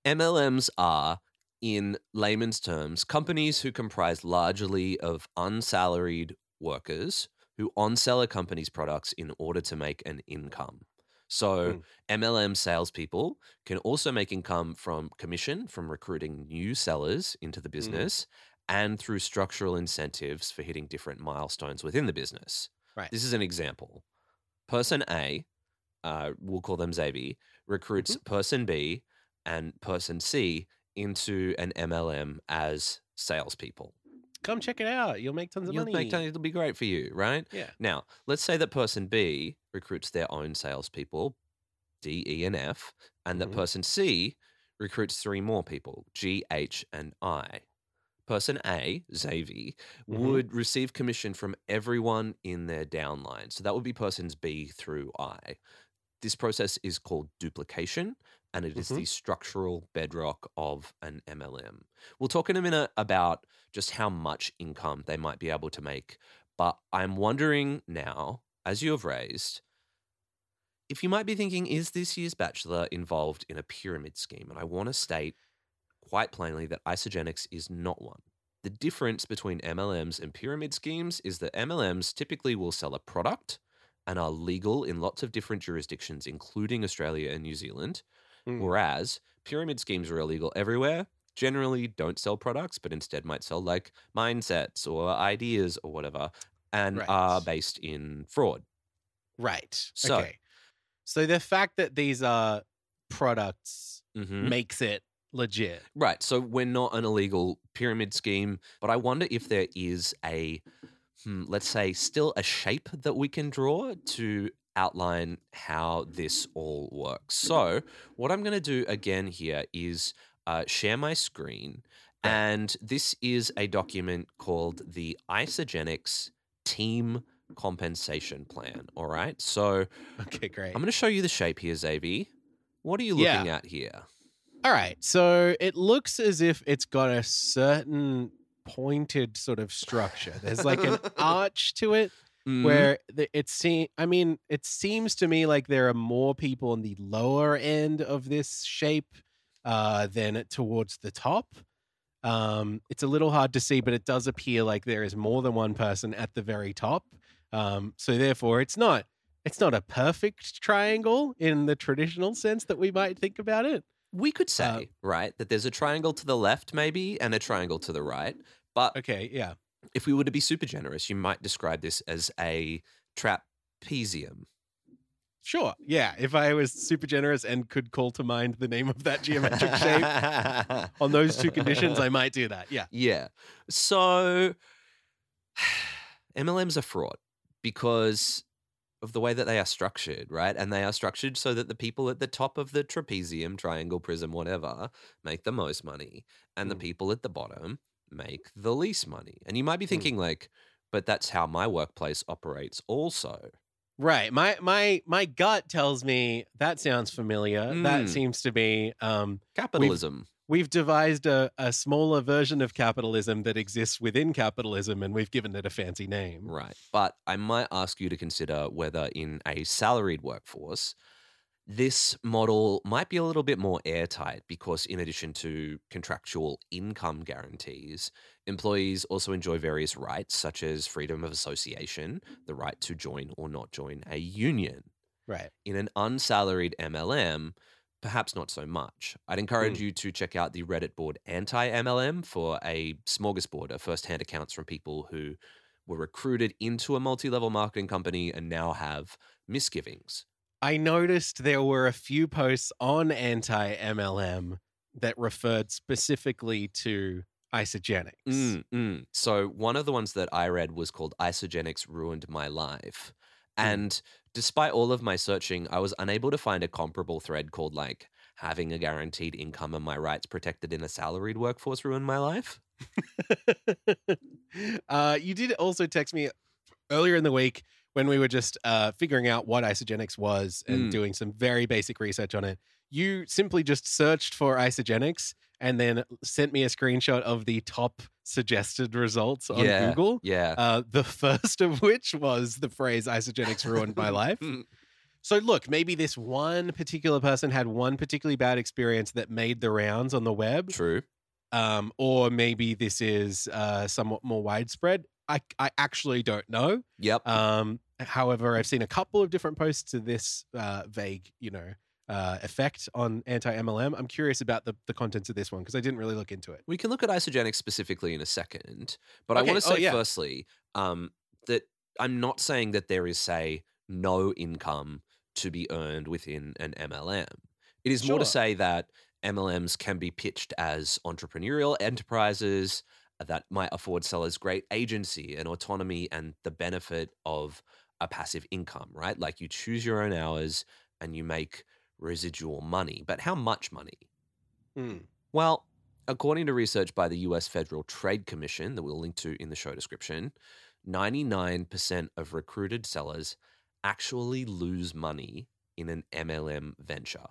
MLMs are, in layman's terms, companies who comprise largely of unsalaried workers who on-sell a company's products in order to make an income. So, MLM salespeople can also make income from commission from recruiting new sellers into the hmm. business and through structural incentives for hitting different milestones within the business. Right. This is an example. Person A, uh, we'll call them Xavier, recruits mm-hmm. person B and person C into an MLM as salespeople. Come check it out. You'll make tons of You'll money. make it'll be great for you, right? Yeah. Now, let's say that person B recruits their own salespeople, D, E, and F, and that Mhm. person C recruits three more people, G, H, and I. Person A, Xavier, Mhm. would receive commission from everyone in their downline. So that would be persons B through I. This process is called duplication, and it is Mhm. the structural bedrock of an MLM. We'll talk in a minute about just how much income they might be able to make. But I'm wondering now, as you have raised, if you might be thinking, is this year's Bachelor involved in a pyramid scheme? And I want to state quite plainly that Isagenix is not one. The difference between MLMs and pyramid schemes is that MLMs typically will sell a product and are legal in lots of different jurisdictions, including Australia and New Zealand. Mm. Whereas pyramid schemes are illegal everywhere, generally don't sell products, but instead might sell like mindsets or ideas or whatever, and Right. are based in fraud. Right. So- okay. So the fact that these are products Mhm. makes it legit. Right. So we're not an illegal pyramid scheme, but I wonder if there is a, hmm, let's say, still a shape that we can draw to outline how this all works. So what I'm going to do again here is uh, share my screen. And this is a document called the Isagenix Team Compensation Plan. All right. So Okay, great. I'm going to show you the shape here, Xavi. What are you Yeah. looking at here? All right. So it looks as if it's got a certain pointed sort of structure. There's like an arch to it. Mhm. where the, it seem I mean, it seems to me like there are more people on the lower end of this shape uh, than towards the top. Um, it's a little hard to see, but it does appear like there is more than one person at the very top. Um, so therefore, it's not it's not a perfect triangle in the traditional sense that we might think about it. we could say, uh, right, that there's a triangle to the left, maybe, and a triangle to the right. But Okay, yeah. If we were to be super generous, you might describe this as a trapezium. Sure. Yeah. If I was super generous and could call to mind the name of that geometric shape on those two conditions, I might do that. Yeah. Yeah. So MLMs are fraught because of the way that they are structured, right? And they are structured so that the people at the top of the trapezium, triangle, prism, whatever, make the most money, and the Mm. people at the bottom make the least money. And you might be Mm. thinking, like, but that's how my workplace operates also. Right. My my my gut tells me that sounds familiar. That Mm. seems to be um Capitalism. we've devised a, a smaller version of capitalism that exists within capitalism and we've given it a fancy name. Right. But I might ask you to consider whether in a salaried workforce, this model might be a little bit more airtight because, in addition to contractual income guarantees, employees also enjoy various rights such as freedom of association, the right to join or not join a union. Right. In an unsalaried MLM, perhaps not so much. I'd encourage Mm. you to check out the Reddit board anti MLM for a smorgasbord of firsthand accounts from people who were recruited into a multi level marketing company and now have misgivings. I noticed there were a few posts on anti MLM that referred specifically to Isagenix. Mm, mm. So, one of the ones that I read was called Isagenix Ruined My Life. Mm. And despite all of my searching, I was unable to find a comparable thread called like having a guaranteed income and my rights protected in a salaried workforce ruined my life. uh, you did also text me earlier in the week when we were just uh, figuring out what Isagenix was and Mm. doing some very basic research on it. You simply just searched for Isagenix and then sent me a screenshot of the top suggested results on Yeah. Google. Yeah. Uh, the first of which was the phrase Isagenix ruined my life. So, look, maybe this one particular person had one particularly bad experience that made the rounds on the web True. um, or maybe this is uh, somewhat more widespread. I, I actually don't know. Yep. Um, however, I've seen a couple of different posts to this uh, vague, you know, uh, effect on anti MLM. I'm curious about the, the contents of this one because I didn't really look into it. We can look at Isagenix specifically in a second, but I want to oh, say yeah. firstly um, that I'm not saying that there is, say, no income to be earned within an MLM. It is more to say that MLMs can be pitched as entrepreneurial enterprises that might afford sellers great agency and autonomy and the benefit of a passive income, right? Like you choose your own hours and you make residual money. But how much money? Hmm. Well, according to research by the US Federal Trade Commission that we'll link to in the show description, 99% of recruited sellers actually lose money in an MLM venture.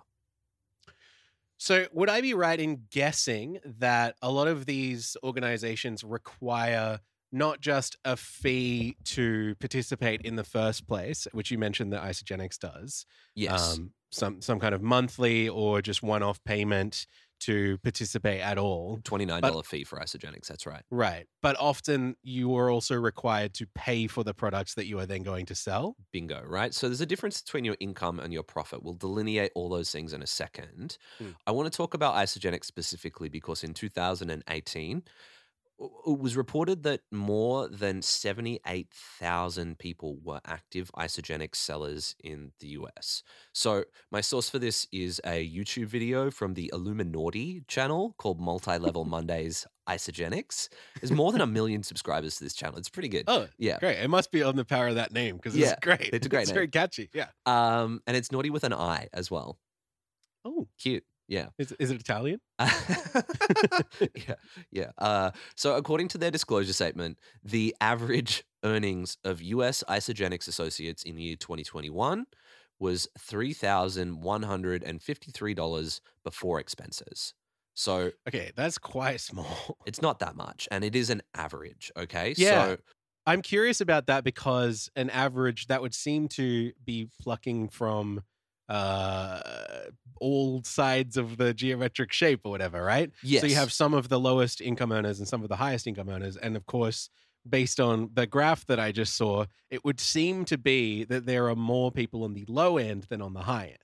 So, would I be right in guessing that a lot of these organizations require not just a fee to participate in the first place, which you mentioned that Isagenix does, Yes. um, some some kind of monthly or just one-off payment to participate at all. $29 fee for Isagenix. That's right. Right. But often you are also required to pay for the products that you are then going to sell. Bingo, right? So there's a difference between your income and your profit. We'll delineate all those things in a second. Mm. I want to talk about Isagenix specifically because in 2018, it was reported that more than 78,000 people were active Isagenix sellers in the US. So, my source for this is a YouTube video from the Illuminaughti channel called Multi Level Mondays Isagenix. There's more than a million subscribers to this channel. It's pretty good. Oh, Yeah. great. It must be on the power of that name because Yeah, it's great. it's a great It's name. very catchy. Yeah. Um, and it's naughty with an I as well. Oh, Cute. Yeah. is, is it Italian? yeah, yeah. Uh, so, according to their disclosure statement, the average earnings of US Isagenix associates in the year 2021 was $3,153 before expenses. So, Okay, that's quite small. it's not that much, and it is an average. Okay. Yeah. So, I'm curious about that because an average that would seem to be plucking from uh all sides of the geometric shape or whatever, right? Yes. So you have some of the lowest income earners and some of the highest income earners. And of course, based on the graph that I just saw, it would seem to be that there are more people on the low end than on the high end.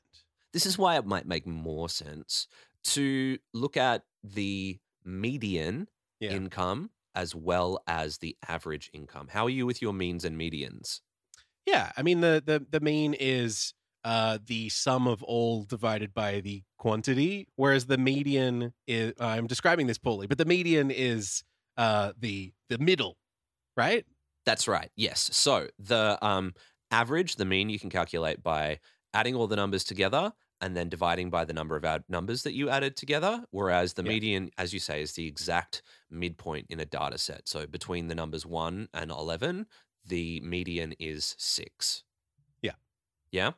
This is why it might make more sense to look at the median Yeah. income as well as the average income. How are you with your means and medians? Yeah, I mean the the the mean is uh the sum of all divided by the quantity, whereas the median is I'm describing this poorly, but the median is uh the the middle, right? That's right. Yes. So the um, average, the mean, you can calculate by adding all the numbers together and then dividing by the number of ad- numbers that you added together. Whereas the Yeah. median, as you say, is the exact midpoint in a data set. So between the numbers one and 11, the median is six. Yeah. Yeah.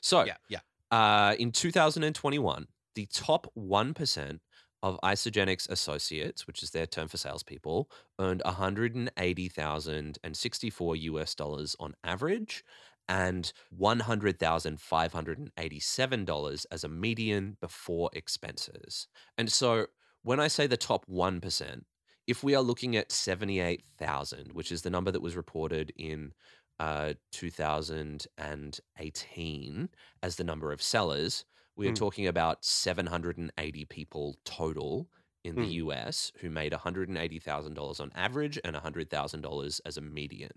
So Yeah, yeah. uh, in 2021, the top 1% of Isagenix associates, which is their term for salespeople, earned 180,064 US dollars on average and $100,587 as a median before expenses. And so when I say the top 1%, if we are looking at 78,000, which is the number that was reported in uh, 2018 as the number of sellers, we are Hmm. talking about 780 people total in the Hmm. US who made $180,000 on average and $100,000 as a median.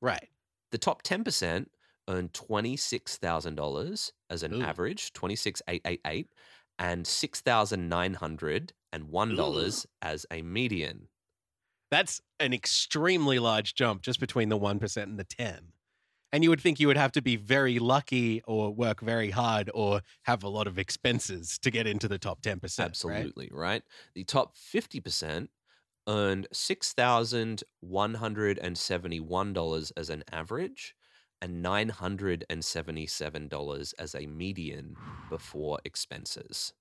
Right. The top 10% earned $26,000 as an Ooh. average, 26,888, and $6,901 as a median. That's an extremely large jump just between the 1% and the 10. And you would think you would have to be very lucky or work very hard or have a lot of expenses to get into the top 10%. right? Absolutely, right? The top 50% earned $6,171 as an average and $977 as a median before expenses.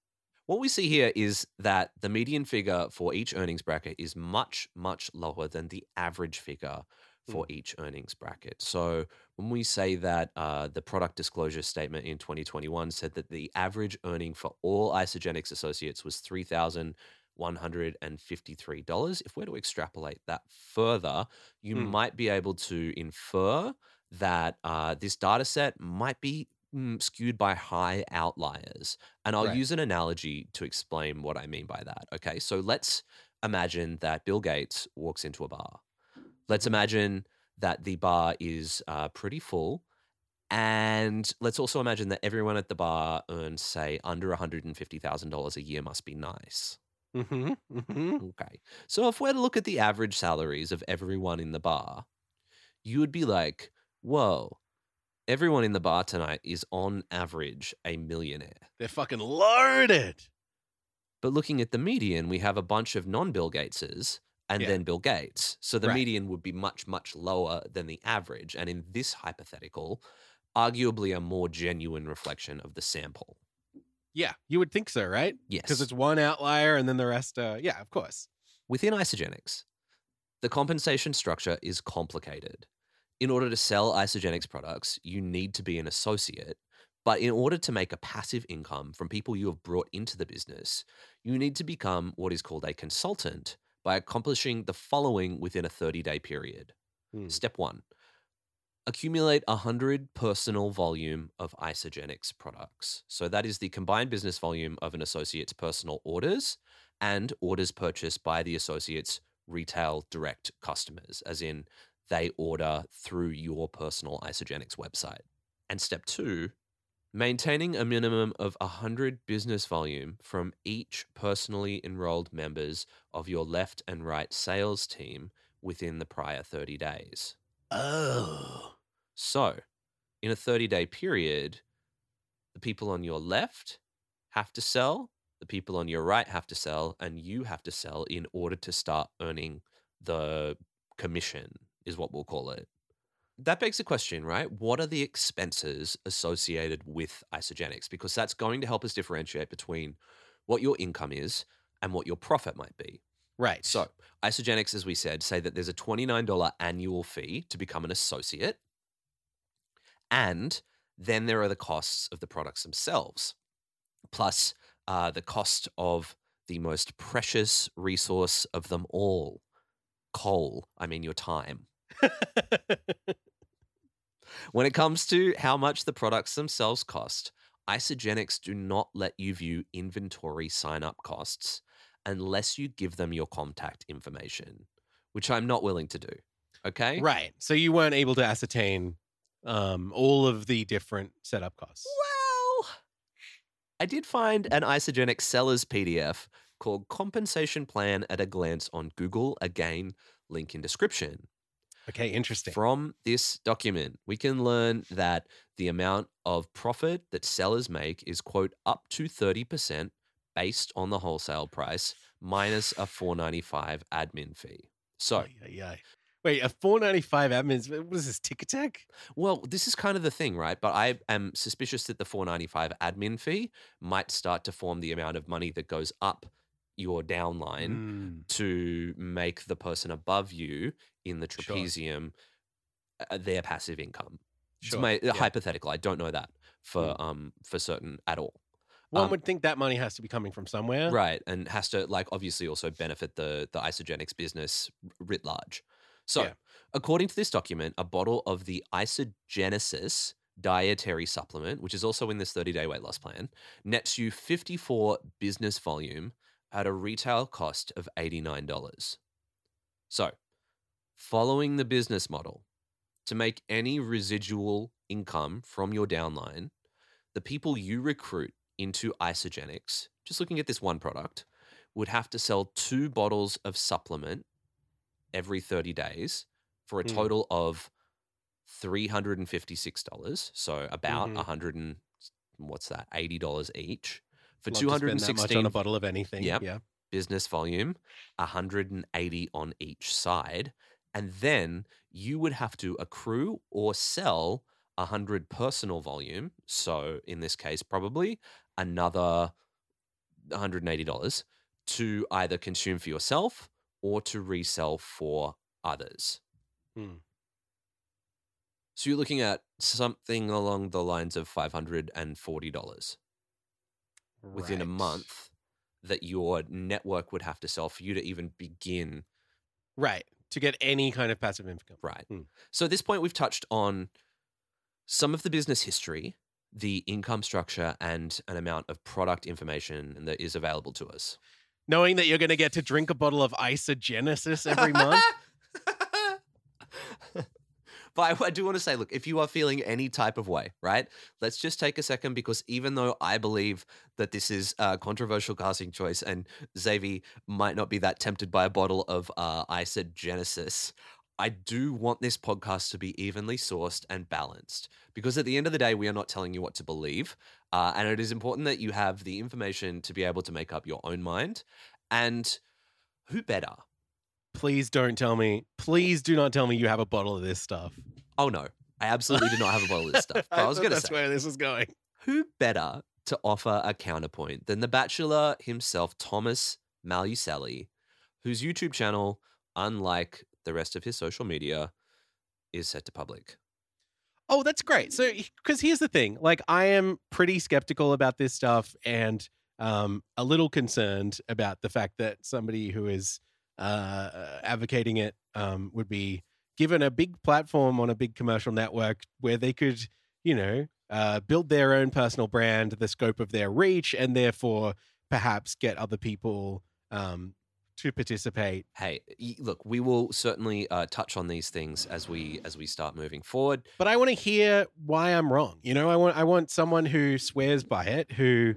What we see here is that the median figure for each earnings bracket is much, much lower than the average figure for each earnings bracket. So when we say that uh, the product disclosure statement in 2021 said that the average earning for all Isagenix associates was $3,153, if we're to extrapolate that further, you Hmm. might be able to infer that uh, this data set might be mm, skewed by high outliers. And I'll Right. use an analogy to explain what I mean by that. Okay, so let's imagine that Bill Gates walks into a bar. Let's imagine that the bar is uh, pretty full. And let's also imagine that everyone at the bar earns, say, under $150,000 a year must be nice. Mhm, mhm. Okay. So if we're to look at the average salaries of everyone in the bar, you would be like, whoa, everyone in the bar tonight is on average a millionaire. They're fucking loaded. But looking at the median, we have a bunch of non Bill Gateses and Yeah. then Bill Gates. So the Right. median would be much, much lower than the average. And in this hypothetical, arguably a more genuine reflection of the sample. Yeah, you would think so, right? Yes. Because it's one outlier and then the rest, uh, yeah, of course. Within Isagenix, the compensation structure is complicated. In order to sell Isagenix products, you need to be an associate. But in order to make a passive income from people you have brought into the business, you need to become what is called a consultant by accomplishing the following within a 30 day period. Hmm. Step one accumulate 100 personal volume of Isagenix products. So that is the combined business volume of an associate's personal orders and orders purchased by the associate's retail direct customers, as in they order through your personal Isagenix website. And step two, maintaining a minimum of 100 business volume from each personally enrolled members of your left and right sales team within the prior 30 days. Oh. So, in a 30 day period, the people on your left have to sell, the people on your right have to sell, and you have to sell in order to start earning the commission, is what we'll call it. That begs the question, right? What are the expenses associated with Isagenix? Because that's going to help us differentiate between what your income is and what your profit might be. Right. So, Isagenix, as we said, say that there's a $29 annual fee to become an associate. And then there are the costs of the products themselves, plus uh, the cost of the most precious resource of them all coal. I mean, your time. When it comes to how much the products themselves cost, Isagenix do not let you view inventory sign up costs unless you give them your contact information, which I'm not willing to do. Okay? right. So you weren't able to ascertain um, all of the different setup costs. Well, I did find an Isagenix seller's PDF called Compensation Plan at a Glance on Google. Again, link in description. Okay, interesting. From this document, we can learn that the amount of profit that sellers make is, quote, up to 30% based on the wholesale price minus a 495 admin fee. So, ay. Wait, a four ninety five admins. What is this? Tick attack? well, this is kind of the thing, right? But I am suspicious that the 495 admin fee might start to form the amount of money that goes up your downline Mm, to make the person above you in the trapezium uh, their passive income. It's Sure, my uh, yeah. hypothetical. I don't know that for um for certain at all. One Um, would think that money has to be coming from somewhere. Right, and has to like obviously also benefit the the Isagenix business writ large. So, Yeah. according to this document, a bottle of the Isagenesis dietary supplement, which is also in this 30 day weight loss plan, nets you 54 business volume at a retail cost of $89. So, following the business model, to make any residual income from your downline, the people you recruit into Isagenix, just looking at this one product, would have to sell two bottles of supplement every 30 days for a Hmm. total of $356. So about Mhm. a 100 and what's that? $80 each. For Love to spend that 216 much on a bottle of anything. Yep. Yeah. business volume, 180 on each side. And then you would have to accrue or sell 100 personal volume. So in this case, probably another $180 to either consume for yourself or to resell for others. Hmm. So you're looking at something along the lines of $540 within a month that your network would have to sell for you to even begin Right. To get any kind of passive income. right. Hmm. So at this point, we've touched on some of the business history, the income structure, and an amount of product information that is available to us. Knowing that you're going to get to drink a bottle of Isagenesis every month. but I, I do want to say, look, if you are feeling any type of way, right, let's just take a second because even though I believe that this is a controversial casting choice and Xavier might not be that tempted by a bottle of uh, Genesis, I do want this podcast to be evenly sourced and balanced because at the end of the day, we are not telling you what to believe. Uh, and it is important that you have the information to be able to make up your own mind. And who better? Please don't tell me. Please do not tell me you have a bottle of this stuff. Oh no, I absolutely do not have a bottle of this stuff. But I was going to that's say, where this is going. who better to offer a counterpoint than the bachelor himself, Thomas Malucelli, whose YouTube channel, unlike the rest of his social media, is set to public. Oh, that's great. So, because here's the thing like, I am pretty skeptical about this stuff and um, a little concerned about the fact that somebody who is uh, advocating it um, would be given a big platform on a big commercial network where they could, you know, uh, build their own personal brand, the scope of their reach, and therefore perhaps get other people um, to participate. Hey, look, we will certainly uh, touch on these things as we as we start moving forward. but I want to hear why I'm wrong. You know, I want I want someone who swears by it, who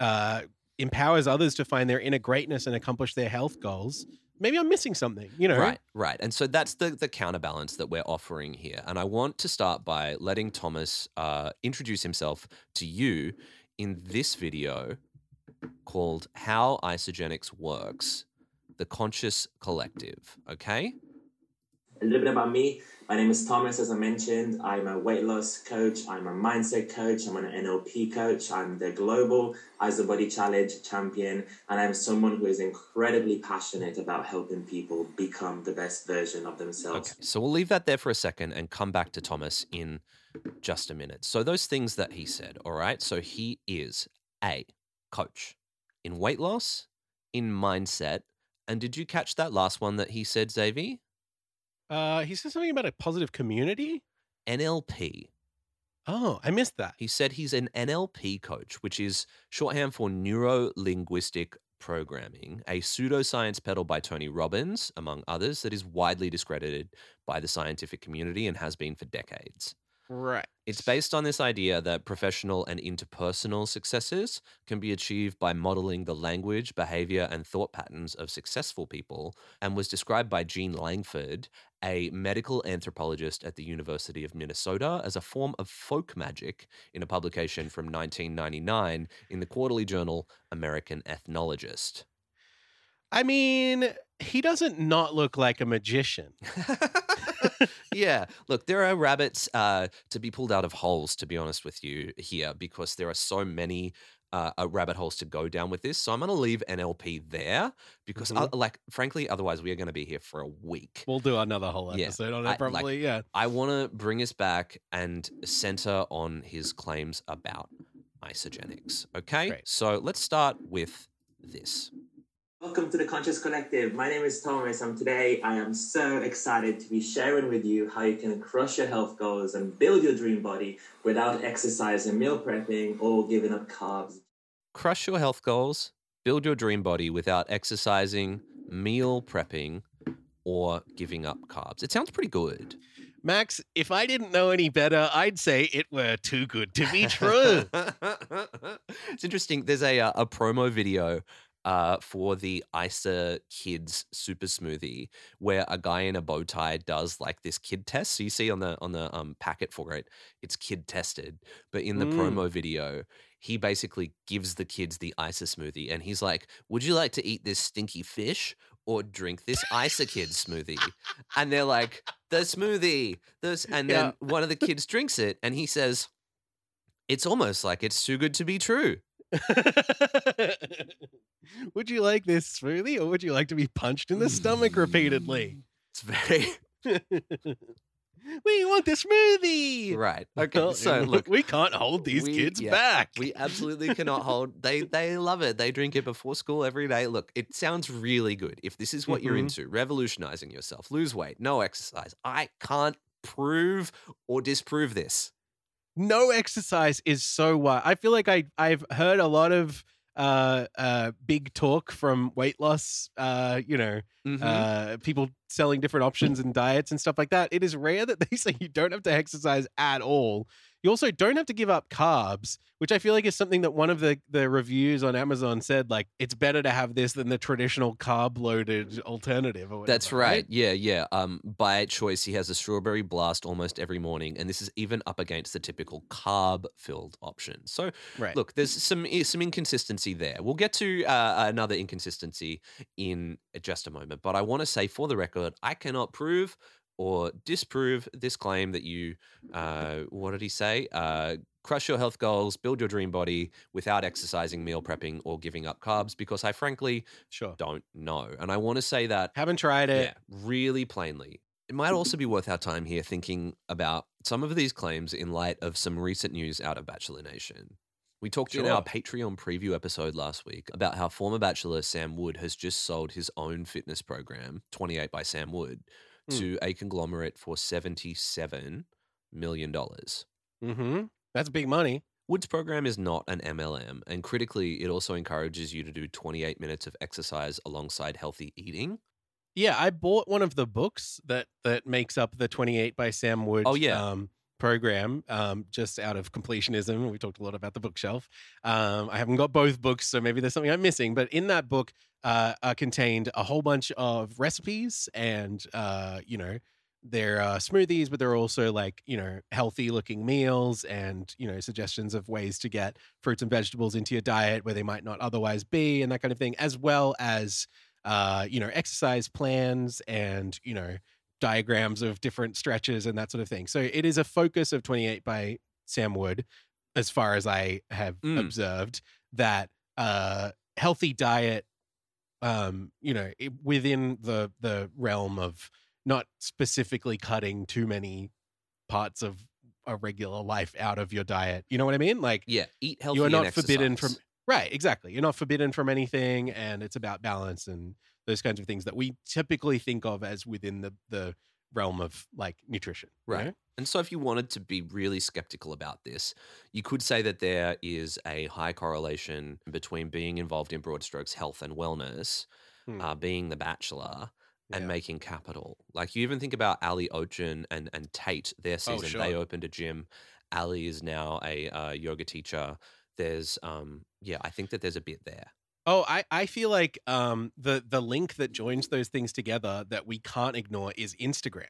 uh, empowers others to find their inner greatness and accomplish their health goals. Maybe I'm missing something. You know, Right, right. And so that's the the counterbalance that we're offering here. And I want to start by letting Thomas uh, introduce himself to you in this video called "How Isagenix Works: The Conscious Collective." Okay. a little bit about me. My name is Thomas, as I mentioned. I'm a weight loss coach. I'm a mindset coach. I'm an NLP coach. I'm the global IsaBody Challenge champion. And I'm someone who is incredibly passionate about helping people become the best version of themselves. Okay, so we'll leave that there for a second and come back to Thomas in just a minute. So, those things that he said, all right? So, he is a coach in weight loss, in mindset. And did you catch that last one that he said, Xavier? Uh, he said something about a positive community. NLP. Oh, I missed that. He said he's an NLP coach, which is shorthand for neuro linguistic programming, a pseudoscience peddled by Tony Robbins, among others, that is widely discredited by the scientific community and has been for decades. Right. It's based on this idea that professional and interpersonal successes can be achieved by modeling the language, behavior, and thought patterns of successful people, and was described by Jean Langford, a medical anthropologist at the University of Minnesota, as a form of folk magic in a publication from 1999 in the quarterly journal American Ethnologist. I mean, he doesn't not look like a magician. yeah. Look, there are rabbits uh, to be pulled out of holes, to be honest with you, here, because there are so many uh, uh, rabbit holes to go down with this. So I'm going to leave NLP there because, Mhm. uh, like, frankly, otherwise we are going to be here for a week. We'll do another whole Yeah, episode on I- it, probably. yeah. I want to bring us back and center on his claims about Isagenix. Okay. Great. So let's start with this. Welcome to the Conscious Collective. My name is Thomas, and today I am so excited to be sharing with you how you can crush your health goals and build your dream body without exercise and meal prepping or giving up carbs. Crush your health goals, build your dream body without exercising, meal prepping, or giving up carbs. It sounds pretty good. Max, if I didn't know any better, I'd say it were too good to be true. it's interesting. There's a uh, a promo video uh, for the ISA Kids Super Smoothie where a guy in a bow tie does like this kid test. So you see on the on the um, packet for it, it's kid tested. But in the Mm. promo video, he basically gives the kids the ISA smoothie, and he's like, "Would you like to eat this stinky fish?" Or drink this ISA Kids smoothie, and they're like, "The smoothie." This, and then Yeah. one of the kids drinks it, and he says, it's almost like it's too good to be true. would you like this smoothie or would you like to be punched in the stomach repeatedly? It's very we want the smoothie. right. Okay. Well, So look, we can't hold these we- kids yeah, back. we absolutely cannot hold. They they love it. They drink it before school every day. Look, it sounds really good. If this is what you're Mhm. into, revolutionizing yourself, lose weight, no exercise. I can't prove or disprove this. no exercise is so what I feel like I I've heard a lot of uh uh big talk from weight loss uh you know Mhm. uh people selling different options and diets and stuff like that it is rare that they say you don't have to exercise at all you also don't have to give up carbs which i feel like is something that one of the the reviews on amazon said like it's better to have this than the traditional carb loaded alternative or whatever, That's right. Yeah, yeah. Um, by choice, he has a strawberry blast almost every morning, and this is even up against the typical carb-filled option. So, right look, there's some some inconsistency there. We'll get to uh, another inconsistency in just a moment, but I want to say, for the record, I cannot prove or disprove this claim that you, uh, what did he say? Uh, crush your health goals, build your dream body without exercising, meal prepping, or giving up carbs, because I frankly sure don't know. And I want to say that haven't tried it yeah, really plainly. It might also be worth our time here thinking about some of these claims in light of some recent news out of Bachelor Nation. We talked in our Patreon preview episode last week about how former Bachelor Sam Wood has just sold his own fitness program, 28 by Sam Wood, Hmm. to a conglomerate for $77 million. mm-hmm that's big money Wood's program is not an MLM, and critically, it also encourages you to do 28 minutes of exercise alongside healthy eating. Yeah, I bought one of the books that that makes up the 28 by Sam Wood Oh, yeah. um, program um, just out of completionism. We talked a lot about the bookshelf. Um, I haven't got both books, so maybe there's something I'm missing. But in that book uh, uh, contained a whole bunch of recipes and, uh, you know, they're uh, smoothies, but they're also like, you know, healthy looking meals and, you know, suggestions of ways to get fruits and vegetables into your diet where they might not otherwise be and that kind of thing, as well as uh, you know, exercise plans and, you know, diagrams of different stretches and that sort of thing. So it is a focus of 28 by Sam Wood, as far as I have Mm. observed, that uh, healthy diet, um, you know, it, within the the realm of not specifically cutting too many parts of a regular life out of your diet. You know what I mean? Like Yeah, eat healthy. you are not forbidden from right exactly you're not forbidden from anything and it's about balance and those kinds of things that we typically think of as within the the realm of like nutrition Right. And so, if you wanted to be really skeptical about this, you could say that there is a high correlation between being involved in broad strokes health and wellness, Hmm. uh, being the bachelor, and Yeah. making capital. Like you even think about Ali Oetjen and and Tate. Their Oh, season, they opened a gym. Ali is now a uh, yoga teacher. There's, um, yeah, I think that there's a bit there. Oh i i feel like um the the link that joins those things together that we can't ignore is instagram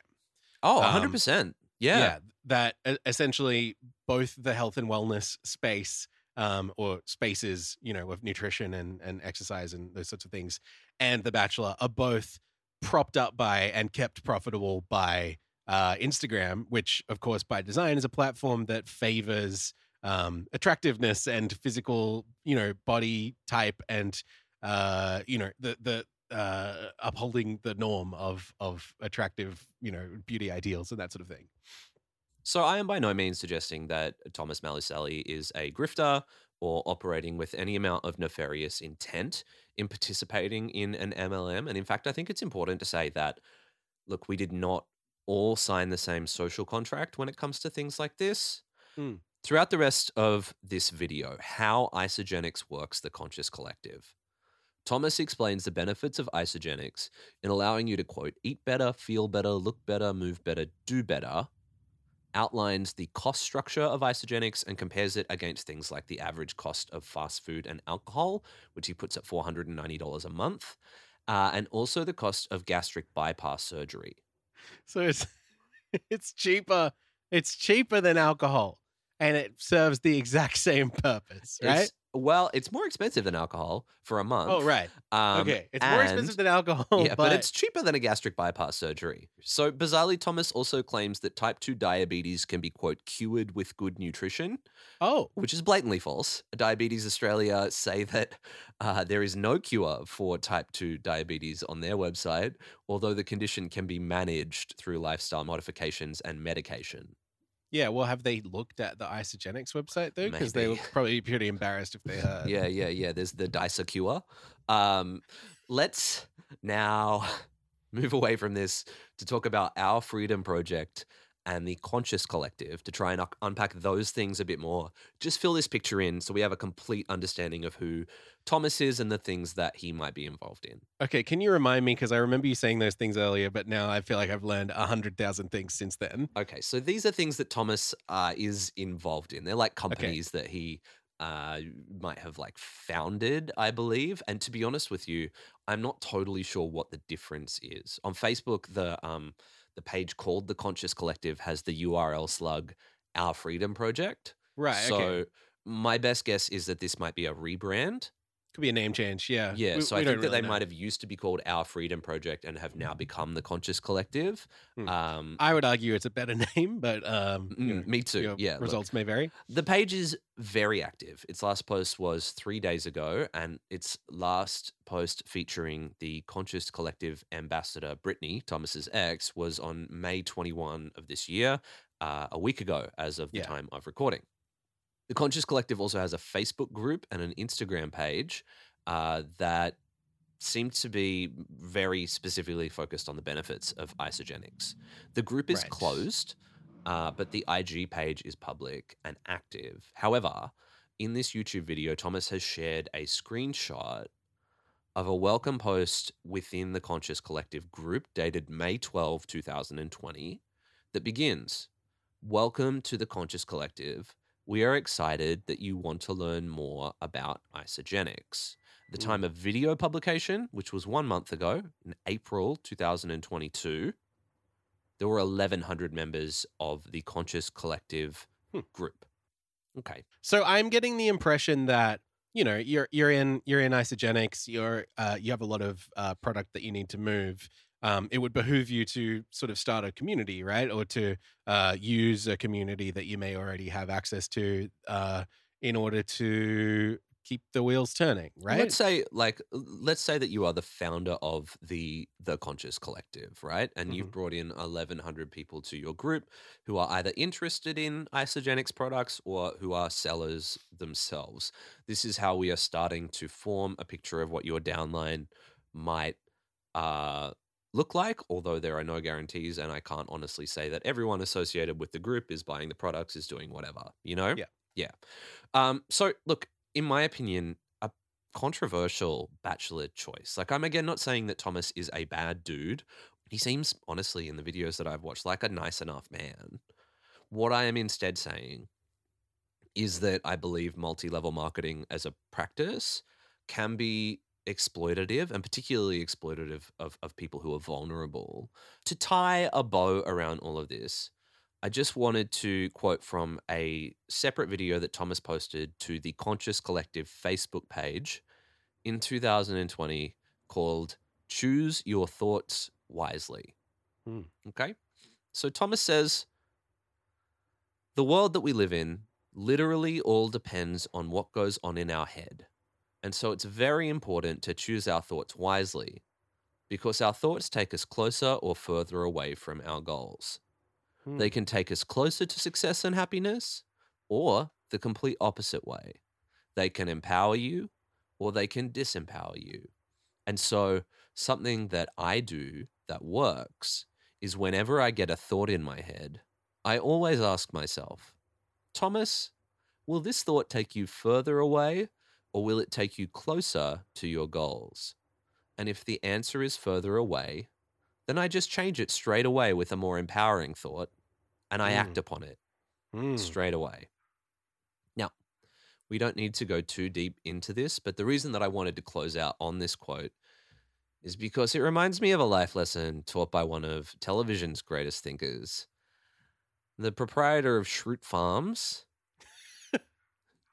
Oh, Um, 100 percent. Yeah. that e- essentially both the health and wellness space um, or spaces, you know, of nutrition and, and exercise and those sorts of things, and The Bachelor are both propped up by and kept profitable by uh, Instagram, which, of course, by design is a platform that favors um, attractiveness and physical, you know, body type and, uh, you know, the the uh, upholding the norm of of attractive, you know, beauty ideals and that sort of thing. So I am by no means suggesting that Thomas Malucelli is a grifter or operating with any amount of nefarious intent in participating in an MLM. And in fact, I think it's important to say that, look, we did not all sign the same social contract when it comes to things like this. Hmm. Throughout the rest of this video, how Isagenix works the conscious collective. Thomas explains the benefits of Isagenix in allowing you to quote, eat better, feel better, look better, move better, do better, outlines the cost structure of Isagenix and compares it against things like the average cost of fast food and alcohol, which he puts at $490 a month, uh, and also the cost of gastric bypass surgery. So it's it's cheaper. It's cheaper than alcohol, and it serves the exact same purpose, right? It's- well, it's more expensive than alcohol for a month. oh, right. Um, okay, it's more expensive than alcohol, yeah, but, it's cheaper than a gastric bypass surgery. So, bizarrely, Thomas also claims that type 2 diabetes can be, quote, cured with good nutrition, oh, which is blatantly false. Diabetes Australia say that uh, there is no cure for type 2 diabetes on their website, although the condition can be managed through lifestyle modifications and medication. Yeah. Well, have they looked at the Isagenix website though? Because they were probably pretty embarrassed if they heard. yeah, yeah, yeah. There's the DICER cure. Um, let's now move away from this to talk about our Freedom Project and the Conscious Collective to try and un- unpack those things a bit more. Just fill this picture in so we have a complete understanding of who Thomas is and the things that he might be involved in. Okay, can you remind me? Because I remember you saying those things earlier, but now I feel like I've learned a hundred thousand things since then. Okay, so these are things that Thomas uh, is involved in. They're like companies that he uh, might have like founded, I believe. And to be honest with you, I'm not totally sure what the difference is. On Facebook, the um, the page called the Conscious Collective has the URL slug Our Freedom Project. Right. so okay. my best guess is that this might be a rebrand. Could be a name change. Yeah. Yeah, We- so we I think that really they know. might have used to be called Our Freedom Project and have now become the Conscious Collective. Hmm. Um, I would argue it's a better name, but um, you mm, know, me too. Yeah, look. results may vary. The page is very active. Its last post was three days ago, and its last post featuring the Conscious Collective ambassador, Brittany, Thomas's ex, was on May 21 of this year, uh, a week ago, as of the Yeah. time of recording. The Conscious Collective also has a Facebook group and an Instagram page uh, that seem to be very specifically focused on the benefits of Isagenix. The group is Right. closed, uh, but the IG page is public and active. However, in this YouTube video, Thomas has shared a screenshot of a welcome post within the Conscious Collective group dated May 12, 2020, that begins Welcome to the Conscious Collective. We are excited that you want to learn more about Isagenix. The Mm. time of video publication, which was one month ago, in April 2022, there were 1,100 members of the Conscious Collective Hmm. group. Okay. So I'm getting the impression that you know you're you're in you're in Isagenix. You're uh, you have a lot of uh, product that you need to move. Um, it would behoove you to sort of start a community, right? Or to uh, use a community that you may already have access to uh, in order to keep the wheels turning, right? Let's say like let's say that you are the founder of the the Conscious Collective, right? And you've Mhm. brought in 1100 people to your group who are either interested in Isagenix products or who are sellers themselves. This is how we are starting to form a picture of what your downline might uh look like, although there are no guarantees and I can't honestly say that everyone associated with the group is buying the products is doing whatever, you know? Yeah. Yeah. Um so look, in my opinion, a controversial bachelor choice. Like, I'm again not saying that Thomas is a bad dude. He seems, honestly, in the videos that I've watched, like a nice enough man. What I am instead saying is that I believe multi level marketing as a practice can be exploitative and particularly exploitative of, of people who are vulnerable. To tie a bow around all of this, I just wanted to quote from a separate video that Thomas posted to the Conscious Collective Facebook page in 2020 called Choose Your Thoughts Wisely. Hmm. Okay. So Thomas says The world that we live in literally all depends on what goes on in our head. And so it's very important to choose our thoughts wisely because our thoughts take us closer or further away from our goals. Hmm. They can take us closer to success and happiness, or the complete opposite way. They can empower you, or they can disempower you. And so, something that I do that works is whenever I get a thought in my head, I always ask myself, Thomas, will this thought take you further away, or will it take you closer to your goals? And if the answer is further away, then I just change it straight away with a more empowering thought and I act upon it Hmm. straight away. Now, we don't need to go too deep into this, but the reason that I wanted to close out on this quote is because it reminds me of a life lesson taught by one of television's greatest thinkers, the proprietor of Schrute Farms,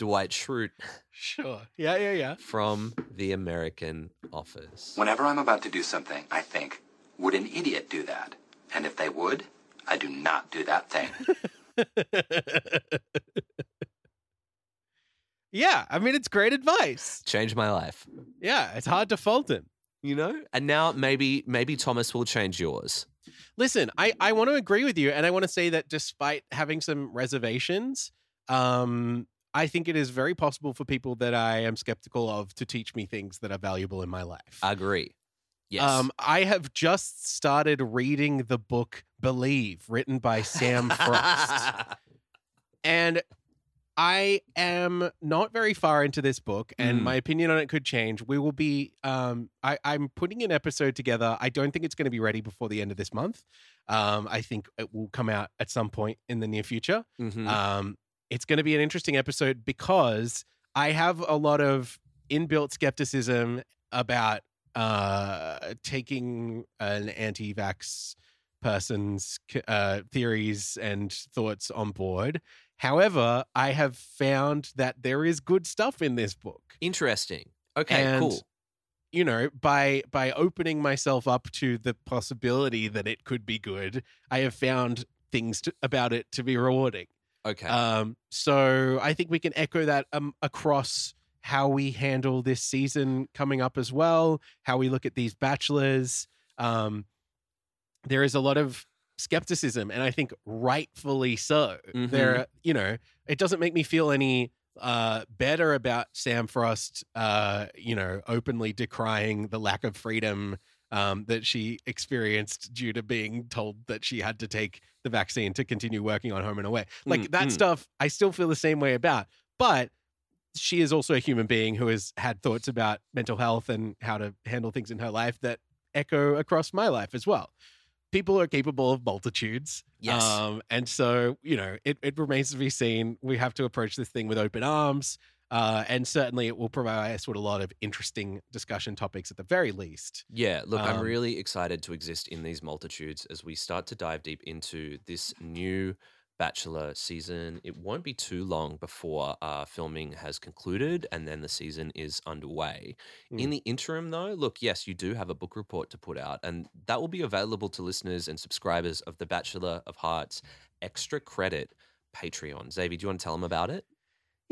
Dwight Schrute Sure. Yeah, yeah, yeah. from The American Office. Whenever I'm about to do something, I think, would an idiot do that? And if they would, I do not do that thing. yeah, I mean, it's great advice. Changed my life. Yeah, it's hard to fault him. You know? And now maybe maybe Thomas will change yours. Listen, I, I want to agree with you. And I want to say that despite having some reservations, um, I think it is very possible for people that I am skeptical of to teach me things that are valuable in my life. I Agree. Yes. Um, I have just started reading the book Believe, written by Sam Frost. and I am not very far into this book, and Mm. my opinion on it could change. We will be. Um, I, I'm putting an episode together. I don't think it's going to be ready before the end of this month. Um, I think it will come out at some point in the near future. Mhm. Um, it's going to be an interesting episode because I have a lot of inbuilt skepticism about uh, taking an anti-vax person's uh, theories and thoughts on board. However, I have found that there is good stuff in this book. Interesting. Okay, And, cool. You know, by by opening myself up to the possibility that it could be good, I have found things to, about it to be rewarding. Okay. Um, so I think we can echo that um, across how we handle this season coming up as well, how we look at these bachelors. Um, there is a lot of skepticism, and I think rightfully so. Mhm. There, you know, it doesn't make me feel any uh, better about Sam Frost, uh, you know, openly decrying the lack of freedom um, that she experienced due to being told that she had to take the vaccine to continue working on Home and Away. Like Mm, that mm. stuff, I still feel the same way about. But she is also a human being who has had thoughts about mental health and how to handle things in her life that echo across my life as well. People are capable of multitudes. Yes. Um, and so, you know, it, it remains to be seen. We have to approach this thing with open arms. Uh, and certainly it will provide us with a lot of interesting discussion topics at the very least. Yeah, look, I'm Um, really excited to exist in these multitudes as we start to dive deep into this new Bachelor season. It won't be too long before uh, filming has concluded and then the season is underway. In Mm. the interim, though, look, yes, you do have a book report to put out, and that will be available to listeners and subscribers of the Bachelor of Hearts Extra Credit Patreon. Xavier, do you want to tell them about it?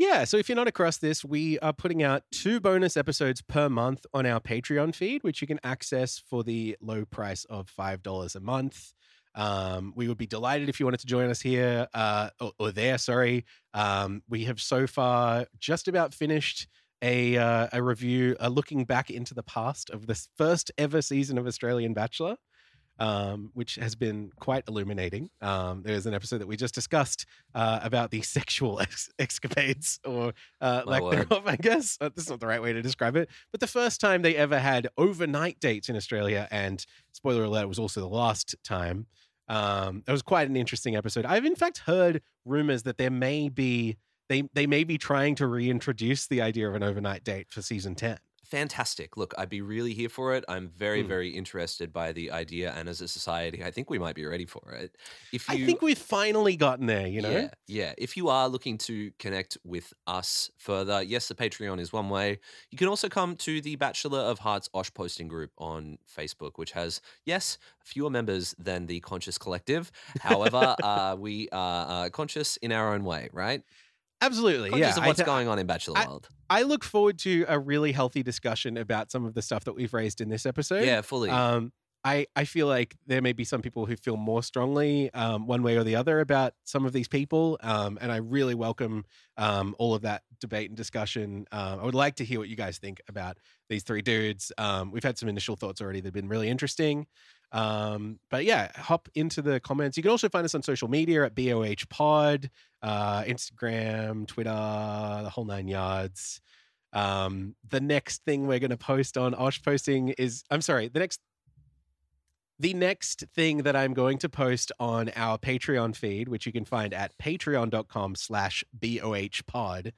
Yeah, so if you're not across this, we are putting out two bonus episodes per month on our Patreon feed, which you can access for the low price of $5 a month. Um, we would be delighted if you wanted to join us here uh, or, or there. Sorry, um, we have so far just about finished a uh, a review, uh, looking back into the past of this first ever season of Australian Bachelor, um, which has been quite illuminating. Um, there's an episode that we just discussed uh, about the sexual ex- escapades or uh, lack word. thereof, I guess. Uh, this is not the right way to describe it. But the first time they ever had overnight dates in Australia, and spoiler alert, it was also the last time. Um, it was quite an interesting episode. I've in fact heard rumors that there may be they they may be trying to reintroduce the idea of an overnight date for season ten. Fantastic. Look, I'd be really here for it. I'm very, Hmm. very interested by the idea, and as a society, I think we might be ready for it. If you, I think we've finally gotten there. You know, Yeah, yeah. If you are looking to connect with us further, yes, the Patreon is one way. You can also come to the Bachelor of Hearts Osh posting group on Facebook, which has, yes, fewer members than the Conscious Collective. However, uh, we are uh, conscious in our own way, right? Absolutely. Conscious yeah, I what's going on in Bachelor I- World. I look forward to a really healthy discussion about some of the stuff that we've raised in this episode. Yeah, fully. Um, I, I feel like there may be some people who feel more strongly um, one way or the other about some of these people. Um, and I really welcome um, all of that debate and discussion. Um, I would like to hear what you guys think about these three dudes. Um, we've had some initial thoughts already that have been really interesting. Um, but yeah, hop into the comments. You can also find us on social media at BOH Pod, uh, Instagram, Twitter, the whole nine yards. Um, the next thing we're going to post on Osh posting is, I'm sorry, the next the next thing that I'm going to post on our Patreon feed, which you can find at patreon.com slash bohpod,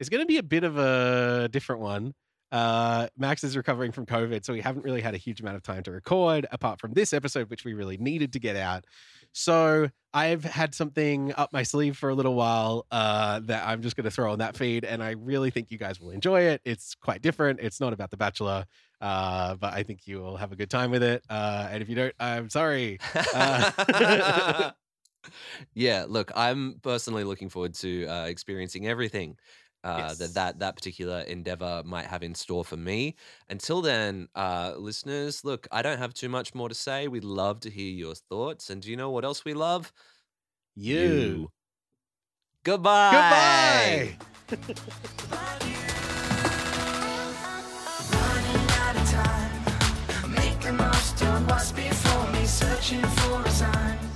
is going to be a bit of a different one. Uh, Max is recovering from COVID, so we haven't really had a huge amount of time to record, apart from this episode, which we really needed to get out. So I've had something up my sleeve for a little while uh, that I'm just going to throw on that feed, and I really think you guys will enjoy it. It's quite different. It's not about The Bachelor, uh, but I think you will have a good time with it. Uh, and if you don't, I'm sorry. Uh, yeah, look, I'm personally looking forward to uh, experiencing everything uh, Yes. that, that that particular endeavor might have in store for me. Until then, uh, listeners, look, I don't have too much more to say. We'd love to hear your thoughts. And do you know what else we love? You. Goodbye. Goodbye. Running out of time, make the most of what's before me, searching for a sign